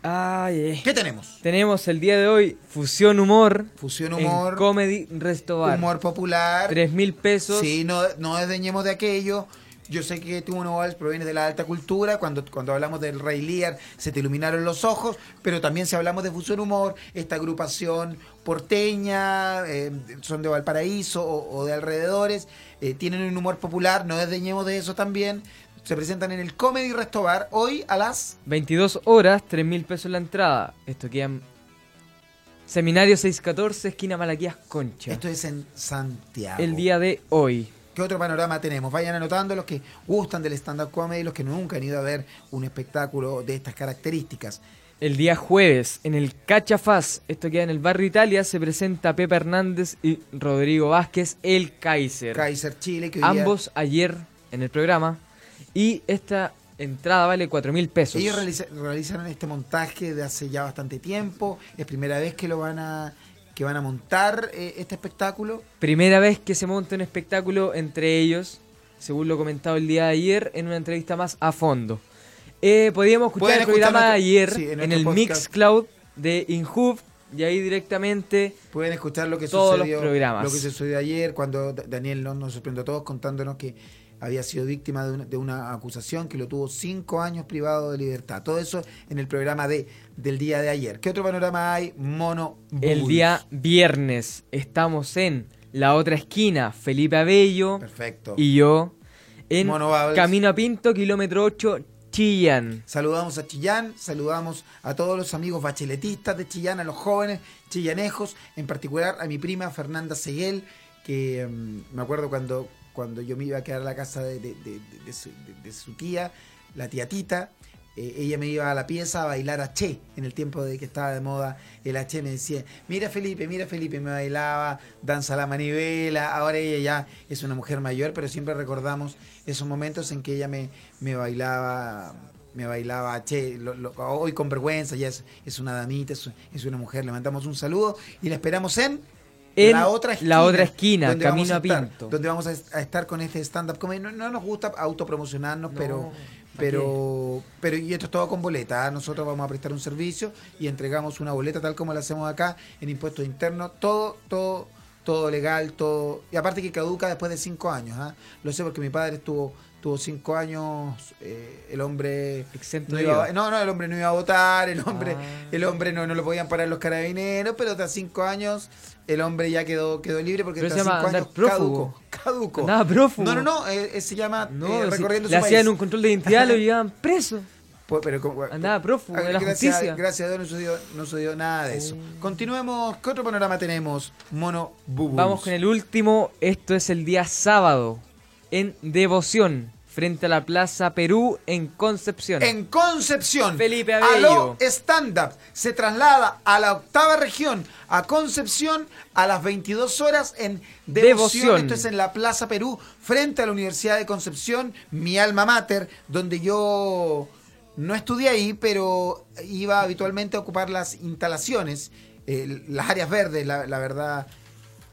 Ay, eh. ¿Qué tenemos? Tenemos el día de hoy Fusión Humor. Fusión en humor, Comedy Resto Bar. humor popular. Tres mil pesos. Sí, no, no desdeñemos de aquello. Yo sé que tú, Noval, proviene de la alta cultura. Cuando, cuando hablamos del Rey Lear, se te iluminaron los ojos. Pero también si hablamos de Fusión Humor, esta agrupación porteña, eh, son de Valparaíso o, o de alrededores, eh, tienen un humor popular. No desdeñemos de eso también. Se presentan en el Comedy Restobar hoy a las 22 horas, 3 mil pesos la entrada. Esto queda en Seminario 614, esquina Malaquías Concha. Esto es en Santiago. el día de hoy. ¿Qué otro panorama tenemos? Vayan anotando los que gustan del stand-up comedy, los que nunca han ido a ver un espectáculo de estas características. El día jueves, en el Cachafaz, esto queda en el barrio Italia, se presenta Pepe Hernández y Rodrigo Vázquez, el Kaiser. Kaiser Chile, que hoy día- Ambos ayer en el programa. Y esta entrada vale 4 mil pesos. ellos realiza- realizaron este montaje de hace ya bastante tiempo. Es primera vez que lo van a que van a montar eh, este espectáculo. Primera vez que se monta un espectáculo entre ellos, según lo comentado el día de ayer, en una entrevista más a fondo. Eh, podíamos escuchar el programa de ayer sí, en en, el. Mixcloud de Inhub y ahí directamente Pueden escuchar lo que Todos los sucedió, programas. lo que sucedió ayer cuando Da- Daniel nos, nos sorprendió a todos contándonos que había sido víctima de una, de una acusación que lo tuvo cinco años privado de libertad. Todo eso en el programa de del día de ayer. ¿Qué otro panorama hay? Mono. el día viernes estamos en la otra esquina, Felipe Abello Perfecto. y yo en. Camino a Pinto, kilómetro 8, Chillán. Saludamos a Chillán, saludamos a todos los amigos bacheletistas de Chillán, a los jóvenes chillanejos, en particular a mi prima Fernanda Seguel, que mm, me acuerdo cuando, cuando yo me iba a quedar a la casa de, su, tía, la tía Tita, eh, ella me iba a la pieza a bailar a Che, en el tiempo de que estaba de moda el H, me decía, mira Felipe, mira Felipe, me bailaba, danza la manivela, ahora ella ya es una mujer mayor, pero siempre recordamos esos momentos en que ella me, me bailaba me bailaba, che, hoy con vergüenza, ya es, es una damita, es, es una mujer, le mandamos un saludo y la esperamos en, En la otra esquina. la otra esquina, donde Camino a estar, Pinto. Donde vamos a, estar con este stand-up comedy. No, no nos gusta autopromocionarnos, pero... Pero, pero y esto es todo con boleta. ¿ah? Nosotros vamos a prestar un servicio y entregamos una boleta tal como la hacemos acá en impuestos internos. Todo, todo, todo legal, todo. Y aparte que caduca después de cinco años. ¿ah? Lo sé porque mi padre estuvo, tuvo cinco años. eh, el hombre Exento no, iba, IVA. no, no, el hombre no iba a votar, el hombre, Ah. el hombre no, no lo podían parar los carabineros, pero tras cinco años el hombre ya quedó, quedó libre porque tras se llama cinco años prófugo. caduco. Caduco. No, no, no, eh, eh, se llama No, eh, si recorriendo le su hacían país. un control de identidad, lo llevaban preso. Pues, pero como- Andaba prófugo de la gracias, justicia. Gracias a Dios no sucedió, no sucedió nada de eso. Oh. Continuemos. ¿Qué otro panorama tenemos? Mono Bubus. Vamos con el último. Esto es el día sábado en Devoción, frente a la Plaza Perú en Concepción. En Concepción, Felipe Aló Abello. Stand Up se traslada a la octava región, a Concepción, a las 22 horas en Devoción. Devoción. Esto es en la Plaza Perú, frente a la Universidad de Concepción, mi alma mater, donde yo no estudié ahí, pero iba habitualmente a ocupar las instalaciones, eh, las áreas verdes, la, la verdad.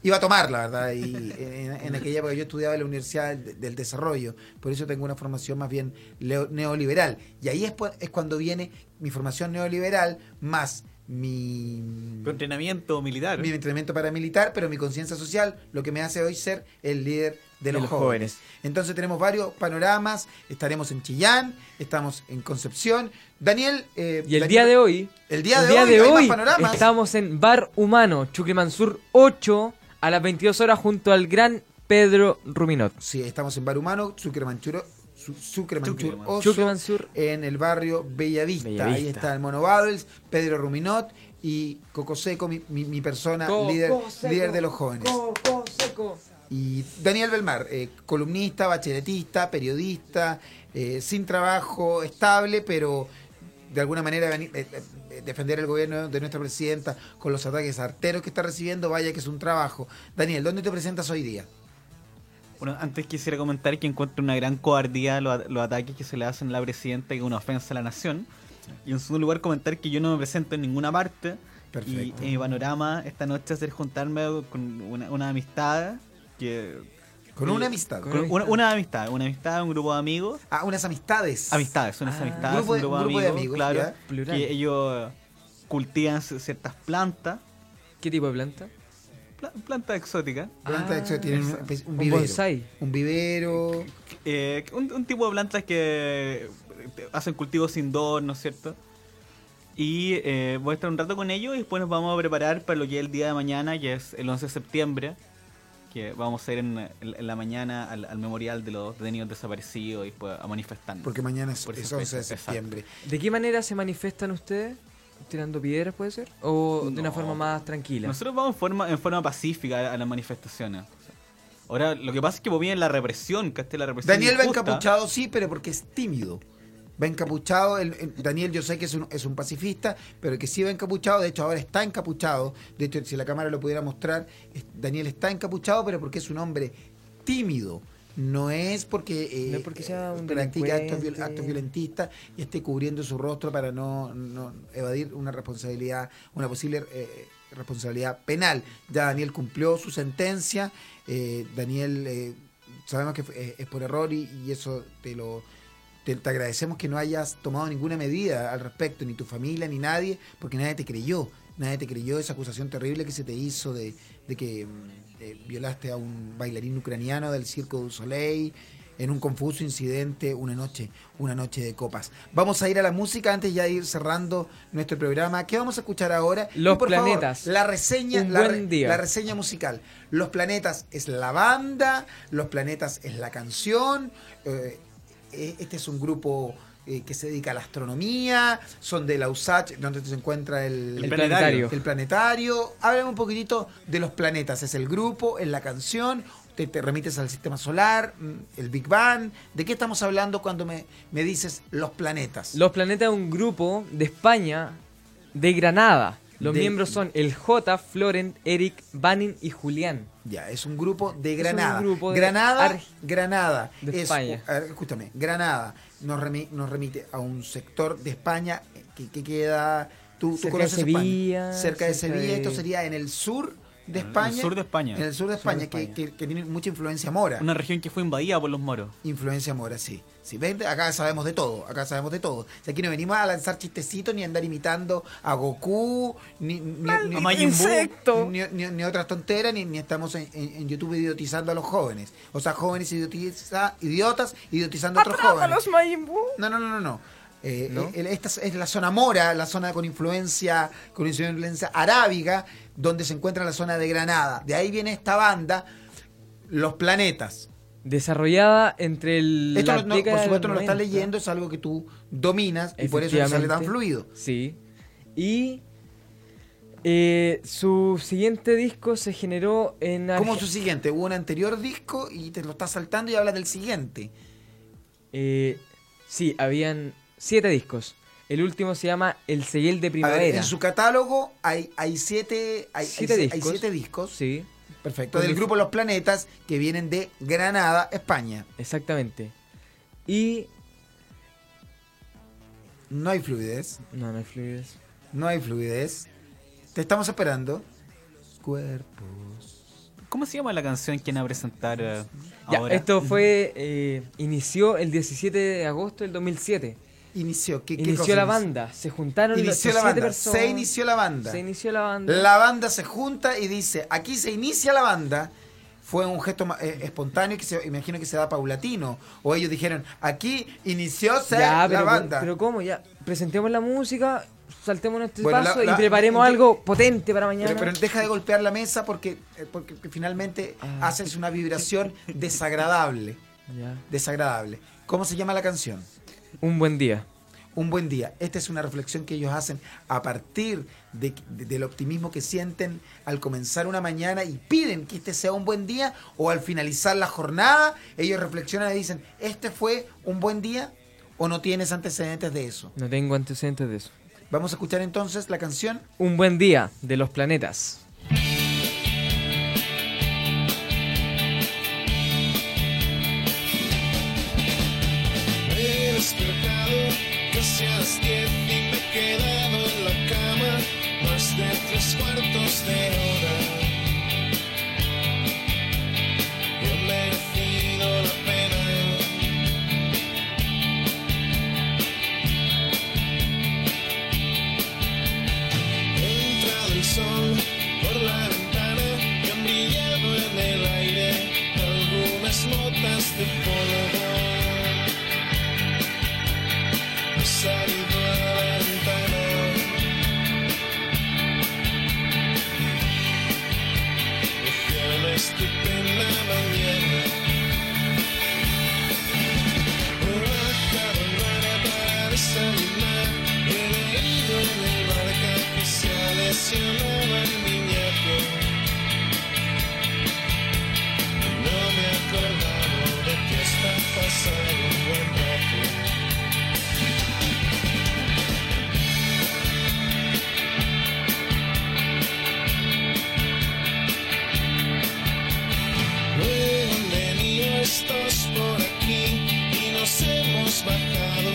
iba a tomar, la verdad. Y en, en aquella época yo estudiaba en la Universidad del, del Desarrollo, por eso tengo una formación más bien leo- neoliberal. Y ahí es, es cuando viene mi formación neoliberal más mi Tu entrenamiento militar. mi entrenamiento paramilitar, pero mi conciencia social, lo que me hace hoy ser el líder de los, los jóvenes. jóvenes. Entonces tenemos varios panoramas, estaremos en Chillán, estamos en Concepción. Daniel... eh, Y el Daniel- día de hoy, El día de hoy, estamos en Bar Humano, Chucrimansur 8, a las 22 horas junto al gran Pedro Ruminot. Sí, estamos en Bar Humano, Sucremanchuro, Su- Sucremanchur Sucreman. Oso, Sucremansur. en el barrio Bellavista. Bellavista. Ahí está el Mono Babels, Pedro Ruminot y Coco Seco, mi, mi- mi persona, líder, líder de los jóvenes. Coco seco. Y Daniel Belmar, eh, columnista, bacheletista, periodista, eh, sin trabajo estable, pero de alguna manera eh, eh, defender el gobierno de nuestra presidenta con los ataques arteros que está recibiendo, vaya que es un trabajo. Daniel, ¿dónde te presentas hoy día? Bueno, antes quisiera comentar que encuentro una gran cobardía los, los ataques que se le hacen a la presidenta y una ofensa a la nación. Y en segundo lugar comentar que yo no me presento en ninguna parte. Perfecto. Y en mi panorama esta noche hacer juntarme con una, una amistad que... Con una amistad. con una, una amistad, una amistad, un grupo de amigos. Ah, unas amistades. Amistades, unas Ah, amistades, grupo de- un grupo de grupo de amigos, amigos, claro, ya. Plural. que ellos cultivan ciertas plantas, ¿Qué tipo de planta? pla- plantas exóticas, Planta de hecho tienen un, espe- un Un vivero. bonsai. Un vivero. eh, un, un tipo de plantas que eh, hacen cultivos indoor, ¿no es cierto? Y eh, voy a estar un rato con ellos y después nos vamos a preparar para lo que es el día de mañana, que es el 11 de septiembre, que vamos a ir en, la mañana al, al memorial de los detenidos desaparecidos y pues, a manifestarnos. Porque mañana es, Por es esa 11 de exacto. septiembre. ¿De qué manera se manifiestan ustedes? ¿Tirando piedras puede ser? ¿O de una forma más tranquila? Nosotros vamos en forma, en forma pacífica a, a las manifestaciones. Ahora, lo que pasa es que pues, viene la represión, que la represión Daniel va encapuchado, sí, pero porque es tímido. Va encapuchado. el- el- Daniel, yo sé que es un, es un pacifista, pero que sí va encapuchado. De hecho, ahora está encapuchado. De hecho, si la cámara lo pudiera mostrar, es- Daniel está encapuchado, pero porque es un hombre tímido. No es porque, eh, No es porque sea un practica actos, viol- actos violentistas y esté cubriendo su rostro para no, no evadir una responsabilidad, una posible eh, responsabilidad penal. Ya Daniel cumplió su sentencia. eh, Daniel, eh, sabemos que eh, es por error y, y eso te lo te, te agradecemos que no hayas tomado ninguna medida al respecto, ni tu familia, ni nadie, porque nadie te creyó. Nadie te creyó esa acusación terrible que se te hizo de, de que mm, eh, violaste a un bailarín ucraniano del Circo du Soleil en un confuso incidente una noche, una noche de copas. Vamos a ir a la música antes ya de ir cerrando nuestro programa. ¿Qué vamos a escuchar ahora? Los Y por favor, Planetas. la reseña, Un la, buen re- día. la reseña musical. Los planetas es la banda, Los planetas es la canción. eh, este es un grupo eh, que se dedica a la astronomía, son de la USACH, donde se encuentra el, El planetario. el planetario. Háblame un poquitito de los planetas. Es el grupo, es la canción, te, te remites al sistema solar, mm, el Big Bang. ¿De qué estamos hablando cuando me, me dices los planetas? Los Planetas es un grupo de España, de Granada. Los De- miembros son el J, Florent, Eric, Banin y Julián. Ya, es un grupo de Es un Granada. grupo de Granada, Arg- Granada. de es- España. escúchame, Granada nos, remi- nos remite a un sector de España que, que queda. ¿Tú, tú Cerca de conoces España? Sevilla, Cerca de Sevilla. de- Esto sería en el sur de En el España. sur de España. En el sur de Sur de España, que- España. Que, que tiene mucha influencia mora. Una región que fue invadida por los moros. Influencia mora, sí. Sí, ven, acá sabemos de todo, acá sabemos de todo. O sea, aquí no venimos a lanzar chistecitos ni a andar imitando a Goku, ni, ni, ni- A Majin Buu. insecto! ni, ni- ni otras tonteras, ni, ni estamos en, en- en YouTube idiotizando a los jóvenes. O sea, jóvenes idiotiza, idiotas idiotizando a otros jóvenes. No, no, no, no, no. Eh, ¿No? el- esta es- la zona mora, la zona con influencia, con influencia arábiga, donde se encuentra la zona de Granada. De ahí viene esta banda, Los Planetas. Desarrollada entre el. Esto la no- por supuesto no lo estás 90. leyendo, es algo que tú dominas y por eso te sale tan fluido. Sí. Y. eh, su siguiente disco se generó en. Arge- su siguiente, hubo un anterior disco y te lo estás saltando y hablas del siguiente. Eh, sí, habían siete discos. El último se llama El Seguel de A ver, Primavera. en su catálogo hay, hay siete, hay, Siete hay discos. siete discos. Sí, Perfecto. Del grupo Los Planetas que vienen de Granada, España. exactamente. Y. No hay fluidez. No, no hay fluidez. No hay fluidez. Te estamos esperando. Cuerpos ¿Cómo se llama la canción que van a presentar eh, Ya, ahora? esto fue. eh, inició el 17 de agosto del 2007. Inició, ¿qué, Inició la banda. Se juntaron Inició la siete banda. personas. Se inició la banda. Se inició la banda. La banda se junta y dice, aquí se inicia la banda. Fue un gesto eh, espontáneo que se, imagino que se da paulatino. O ellos dijeron, aquí inició se- Ya, la pero, banda. pero ¿cómo? Ya, presentemos la música, saltemos Bueno, paso la- la- y preparemos algo potente para mañana. Pero, pero deja de golpear la mesa porque, eh, porque finalmente Ah. haces una vibración desagradable. Ya. Desagradable. ¿Cómo se llama la canción? Un buen día. Un buen día. Esta es una reflexión que ellos hacen a partir de- de- del optimismo que sienten al comenzar una mañana y piden que este sea un buen día o al finalizar la jornada, ellos reflexionan y dicen, ¿este fue un buen día o no tienes antecedentes de eso? No tengo antecedentes de eso. Vamos a escuchar entonces la canción. Un buen día de los planetas. Las y me he quedado en la cama más de tres cuartos de hora. Hemos bajado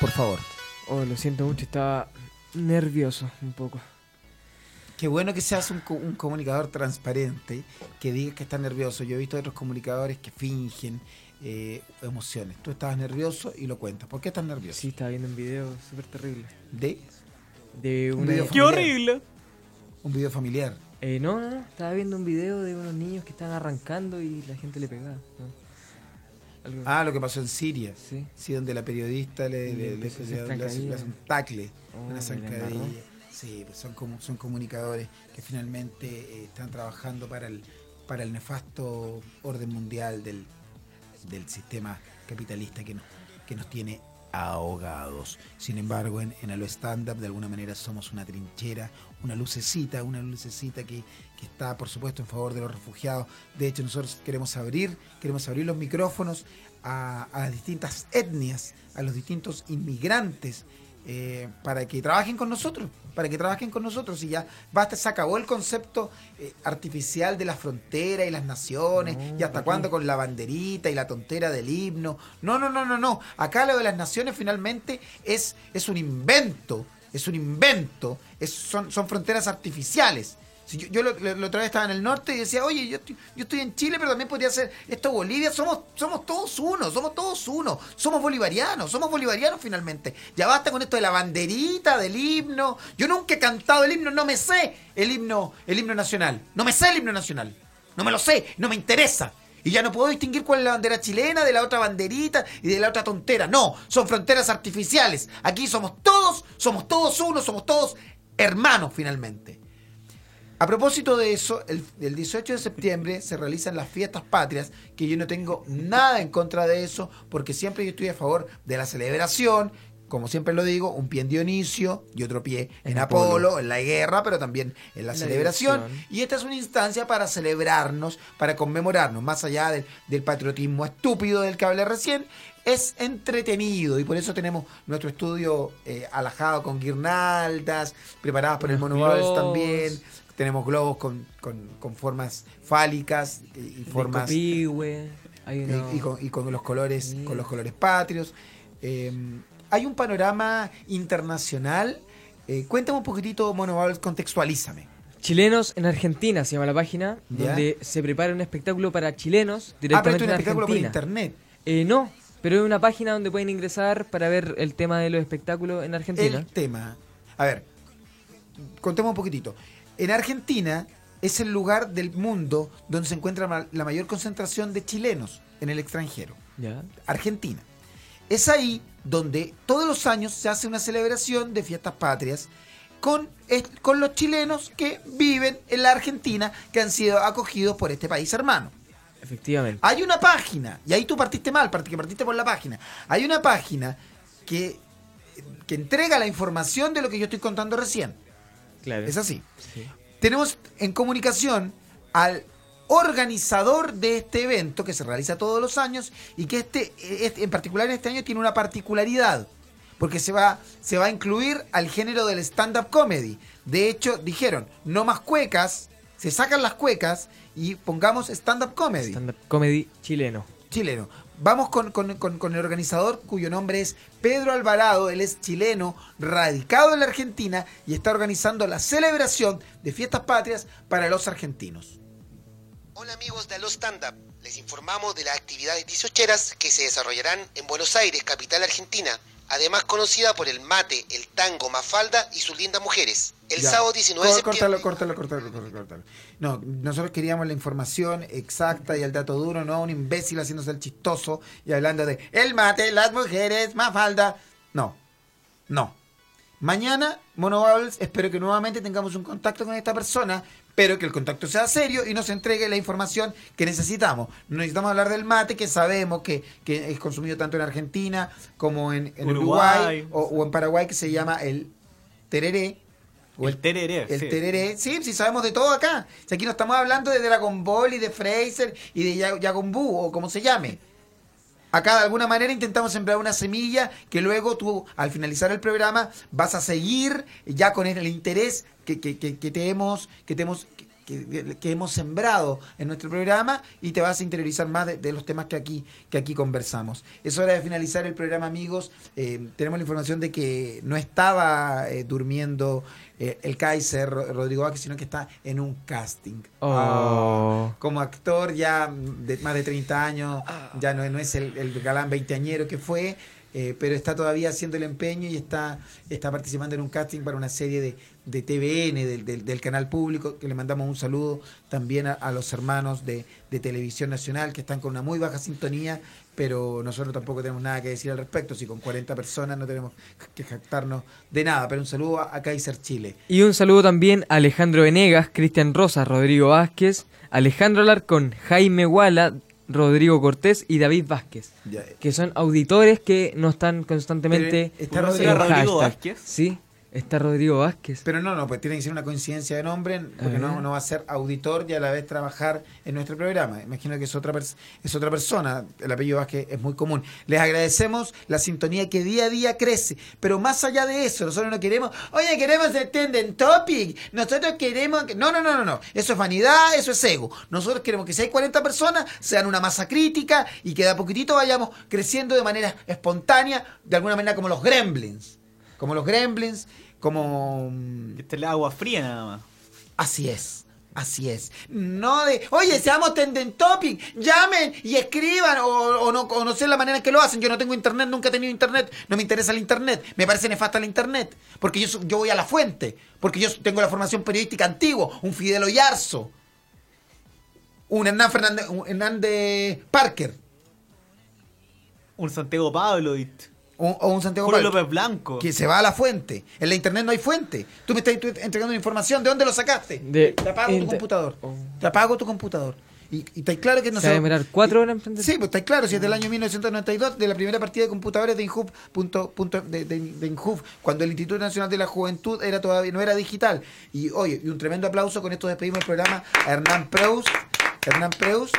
Por favor. Oh, lo siento mucho, estaba nervioso un poco. Qué bueno que seas un, co- un comunicador transparente, que digas que estás nervioso. Yo he visto otros comunicadores que fingen eh, emociones. Tú estabas nervioso y lo cuentas. ¿Por qué estás nervioso? Sí, estaba viendo un video súper terrible. ¿De? De Un video ¡Qué familiar. horrible! Un video familiar. Eh, no, no, no, estaba viendo un video de unos niños que estaban arrancando y la gente le pegaba. ¿no? Algo- Ah, lo que pasó en Siria. Sí. donde la periodista le, le, le- le- hace, un tacle, Oh, una zancadilla. Sí, pues son, como, son comunicadores que finalmente eh, están trabajando para el, para el nefasto orden mundial del, del sistema capitalista que nos, que nos tiene ahogados. Sin embargo, en, en Alo Stand Up de alguna manera somos una trinchera, una lucecita, una lucecita que, que está, por supuesto, en favor de los refugiados. De hecho, nosotros queremos abrir, queremos abrir los micrófonos a, a las distintas etnias, a los distintos inmigrantes, eh, para que trabajen con nosotros, para que trabajen con nosotros y ya basta, se acabó el concepto eh, artificial de la frontera y las naciones y hasta cuándo con la banderita y la tontera del himno. No, no, no, no, no. Acá lo de las naciones finalmente es, es un invento, es un invento, es- son, son fronteras artificiales. Yo lo- la otra vez estaba en el norte y decía, oye, yo estoy, yo estoy en Chile, pero también podría ser esto Bolivia. Somos, somos todos uno, somos todos uno. Somos bolivarianos, somos bolivarianos finalmente. Ya basta con esto de la banderita, del himno. Yo nunca he cantado el himno, no me sé el himno, el himno nacional. No me sé el himno nacional. No me lo sé, no me interesa. Y ya no puedo distinguir cuál es la bandera chilena de la otra banderita y de la otra tontera. No, son fronteras artificiales. Aquí somos todos, somos todos uno, somos todos hermanos finalmente. A propósito de eso, el, el 18 de septiembre se realizan las fiestas patrias, que yo no tengo nada en contra de eso, porque siempre yo estoy a favor de la celebración, como siempre lo digo, un pie en Dionisio y otro pie en, En Apolo, Apolo. en la guerra, pero también en la, La celebración. Y esta es una instancia para celebrarnos, para conmemorarnos, más allá del, del patriotismo estúpido del que hablé recién. Es entretenido y por eso tenemos nuestro estudio eh, alajado con guirnaldas, preparadas por el Mono también. Tenemos globos con, con- con formas fálicas y, y formas Copihue, hay y, uno- y con, y con los colores con los colores patrios. Eh, hay un panorama internacional. Eh, cuéntame un poquitito, Mono Bars, contextualízame. Chilenos en Argentina se llama la página, donde se prepara un espectáculo para chilenos Ah, pero directamente es un espectáculo por internet. Eh, no, pero es una página donde pueden ingresar para ver el tema de los espectáculos en Argentina. El tema. A ver, contemos un poquitito. En Argentina es el lugar del mundo donde se encuentra la mayor concentración de chilenos en el extranjero. Argentina. Es ahí donde todos los años se hace una celebración de fiestas patrias con, con los chilenos que viven en la Argentina, que han sido acogidos por este país hermano. Efectivamente. Hay una página, y ahí tú partiste mal, porque partiste por la página. Hay una página que, que entrega la información de lo que yo estoy contando recién. Claro. Es así. Sí. Tenemos en comunicación al organizador de este evento que se realiza todos los años y que este, este- en particular este año tiene una particularidad porque se va, se va a incluir al género del stand-up comedy. De hecho, dijeron, no más cuecas, se sacan las cuecas y pongamos stand-up comedy. Stand-up comedy chileno. Chileno. Vamos con, el organizador cuyo nombre es Pedro Alvarado, él es chileno, radicado en la Argentina y está organizando la celebración de fiestas patrias para los argentinos. Hola amigos de Aló Stand Up, les informamos de las actividades 18eras que se desarrollarán en Buenos Aires, capital argentina, además conocida por el mate, el tango, Mafalda y sus lindas mujeres. El Ya. sábado 19 de septiembre... Córtalo, córtalo, córtalo, córtalo, córtalo. No, nosotros queríamos la información exacta y el dato duro, no un imbécil haciéndose el chistoso y hablando de el mate, las mujeres, Mafalda. No, no. Mañana, Mono Bubbles, espero que nuevamente tengamos un contacto con esta persona, pero que el contacto sea serio y nos entregue la información que necesitamos. No necesitamos hablar del mate, que sabemos que, que es consumido tanto en Argentina como en, en Uruguay, Uruguay. o, o en Paraguay, que se llama el tereré. O El tereré, El sí. tereré. Sí, sí, sabemos de todo acá. Si aquí no estamos hablando de Dragon Ball y de Fraser y de Ya- Dragon Buu, o como se llame. Acá de alguna manera intentamos sembrar una semilla que luego tú, al finalizar el programa, vas a seguir ya con el interés que, que, que- que te hemos, que te hemos, que, que hemos sembrado en nuestro programa y te vas a interiorizar más de, de los temas que aquí, que aquí conversamos. Es hora de finalizar el programa, amigos. Eh, tenemos la información de que no estaba eh, durmiendo eh, el Kaiser Ro- Rodrigo Vázquez, sino que está en un casting. Oh. Como actor ya de más de 30 años, ya no, no es el, el galán veinteañero que fue, eh, pero está todavía haciendo el empeño y está, está participando en un casting para una serie de, de TVN, del, del- del canal público, que le mandamos un saludo también a, a los hermanos de, de Televisión Nacional, que están con una muy baja sintonía, pero nosotros tampoco tenemos nada que decir al respecto, si con 40 personas no tenemos que jactarnos de nada, pero un saludo a, a Kaiser Chile. Y un saludo también a Alejandro Venegas, Cristian Rosas, Rodrigo Vázquez, Alejandro Alarcón, Jaime Guala, Rodrigo Cortés y David Vázquez. Ya. Que son auditores que no están constantemente ¿está en Rodrigo- Rodrigo. Vázquez? Sí, está Rodrigo Vázquez. Pero no, no, pues tiene que ser una coincidencia de nombre, porque no, no va a ser auditor y a la vez trabajar en nuestro programa. Imagino que es otra, es otra persona, el apellido Vázquez es muy común. Les agradecemos la sintonía que día a día crece, pero más allá de eso, nosotros no queremos, oye, queremos el Tenden Topic, nosotros queremos... que-". No, no, no, no, no, eso es vanidad, eso es ego. Nosotros queremos que si hay 40 personas, sean una masa crítica y que de a poquitito vayamos creciendo de manera espontánea, de alguna manera como los gremlins. Como los gremlins, como... mm, Este es el agua fría nada más. Así es. Así es. No de, oye, seamos tenden topic, llamen y escriban, o, o no, o no sé la manera en que lo hacen. Yo no tengo internet, nunca he tenido internet, no me interesa el internet, me parece nefasta el internet, porque yo, yo voy a la fuente, porque yo tengo la formación periodística antigua, un Fidel Oyarzo, un Hernán Fernández, un Hernán de Parker, Un Santiago Pablo y o, o un Santiago Julio Pablo, López Blanco. que se va a la fuente. En la internet no hay fuente. Tú me estás entregando información, ¿de dónde lo sacaste? De- Te apago tu computador. Te apago tu computador. Y, y está claro que no Se va a demorar cuatro horas. Sí, pues está claro, si es del año 1992, de la primera partida de computadores de Inhub, punto, punto, de, de, de Inhub, cuando el Instituto Nacional de la Juventud era todavía no era digital. Y oye, y un tremendo aplauso, con esto despedimos el programa a Hernán Preus, Hernán Preus,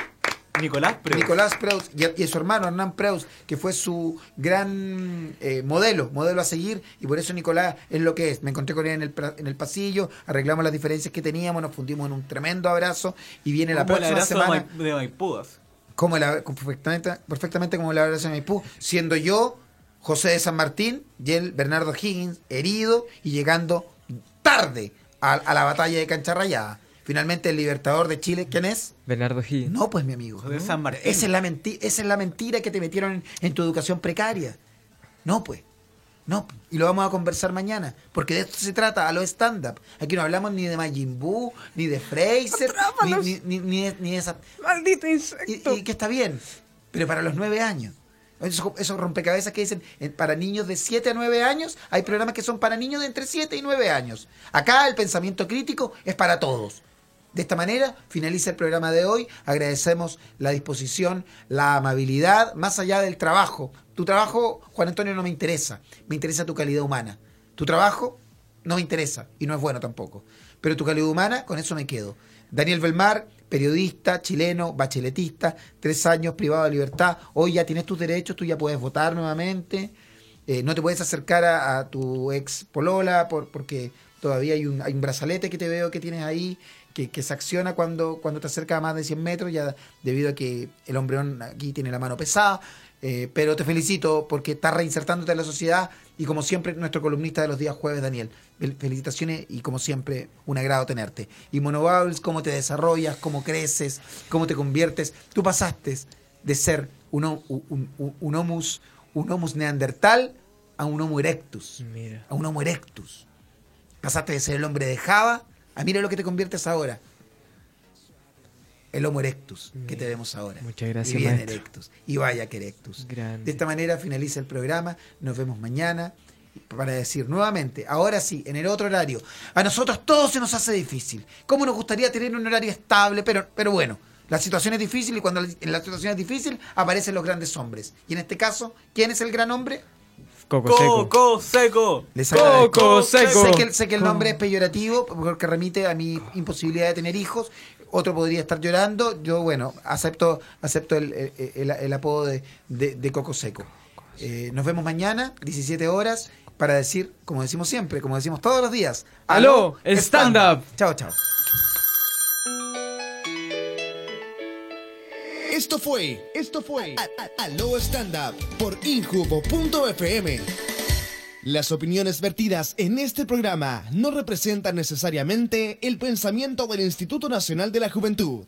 Nicolás Preus. Nicolás Preus y, su hermano Hernán Preus, que fue su gran eh, modelo, modelo a seguir, y por eso Nicolás es lo que es. Me encontré con él en el, en el pasillo, arreglamos las diferencias que teníamos, nos fundimos en un tremendo abrazo, y viene la el próxima de semana Mai- de Maipúas. como la, perfectamente, perfectamente como la abrazo de Maipú, siendo yo José de San Martín y él Bernardo Higgins herido y llegando tarde a, a la batalla de Cancha Rayada. Finalmente el libertador de Chile, ¿quién es? Bernardo Higgins. No, pues mi amigo. De San Martín. Esa es la, menti- esa es la mentira que te metieron en, en tu educación precaria. No, pues. No, y lo vamos a conversar mañana, porque de esto se trata, a lo stand-up. Aquí no hablamos ni de Majin Buu, ni de Fraser, ni, ni, ni, ni de, ni de esa... Maldito Y, y que está bien, pero para los nueve años. Esos, esos rompecabezas que dicen eh, para niños de 7 a 9 años, hay programas que son para niños de entre 7 y 9 años. Acá el pensamiento crítico es para todos. De esta manera finaliza el programa de hoy. Agradecemos la disposición, la amabilidad, más allá del trabajo. Tu trabajo, Juan Antonio, no me interesa. Me interesa tu calidad humana. Tu trabajo no me interesa y no es bueno tampoco. Pero tu calidad humana, con eso me quedo. Daniel Belmar, periodista, chileno, bacheletista, tres años privado de libertad. Hoy ya tienes tus derechos, tú ya puedes votar nuevamente. Eh, no te puedes acercar a, tu ex polola por, porque todavía hay un, hay un brazalete que te veo que tienes ahí que, que se acciona cuando, cuando te acercas a más de 100 metros, ya debido a que el hombreón aquí tiene la mano pesada. Eh, pero te felicito porque estás reinsertándote en la sociedad y como siempre nuestro columnista de los días jueves, Daniel. Fel- Felicitaciones y como siempre un agrado tenerte. Y Monobables, cómo te desarrollas, cómo creces, cómo te conviertes. Tú pasaste de ser un, un, un, un homus, un homus neandertal a un homo erectus. Mira. A un homo erectus. Pasaste de ser el hombre de Java a mira lo que te conviertes ahora. El Homo erectus que te vemos ahora. Muchas gracias, Y bien maestro. erectus. Y vaya que erectus. Grande. De esta manera finaliza el programa. Nos vemos mañana para decir nuevamente, ahora sí, en el otro horario. A nosotros todo se nos hace difícil. ¿Cómo nos gustaría tener un horario estable? Pero, pero bueno, la situación es difícil y cuando la- en la situación es difícil aparecen los grandes hombres. Y en este caso, ¿quién es el gran hombre? Coco seco. Coco seco. Agradezco. Coco seco. Sé que, sé que el nombre es peyorativo porque remite a mi imposibilidad de tener hijos. Otro podría estar llorando. Yo, bueno, acepto acepto el, el- el- el apodo de, de- de Coco Seco. Eh, nos vemos mañana, 17 horas, para decir, como decimos siempre, como decimos todos los días, Aló, stand up. Chao, chao. Esto fue, esto fue A- A- Aló Stand Up por Injubo.fm. Las opiniones vertidas en este programa no representan necesariamente el pensamiento del Instituto Nacional de la Juventud.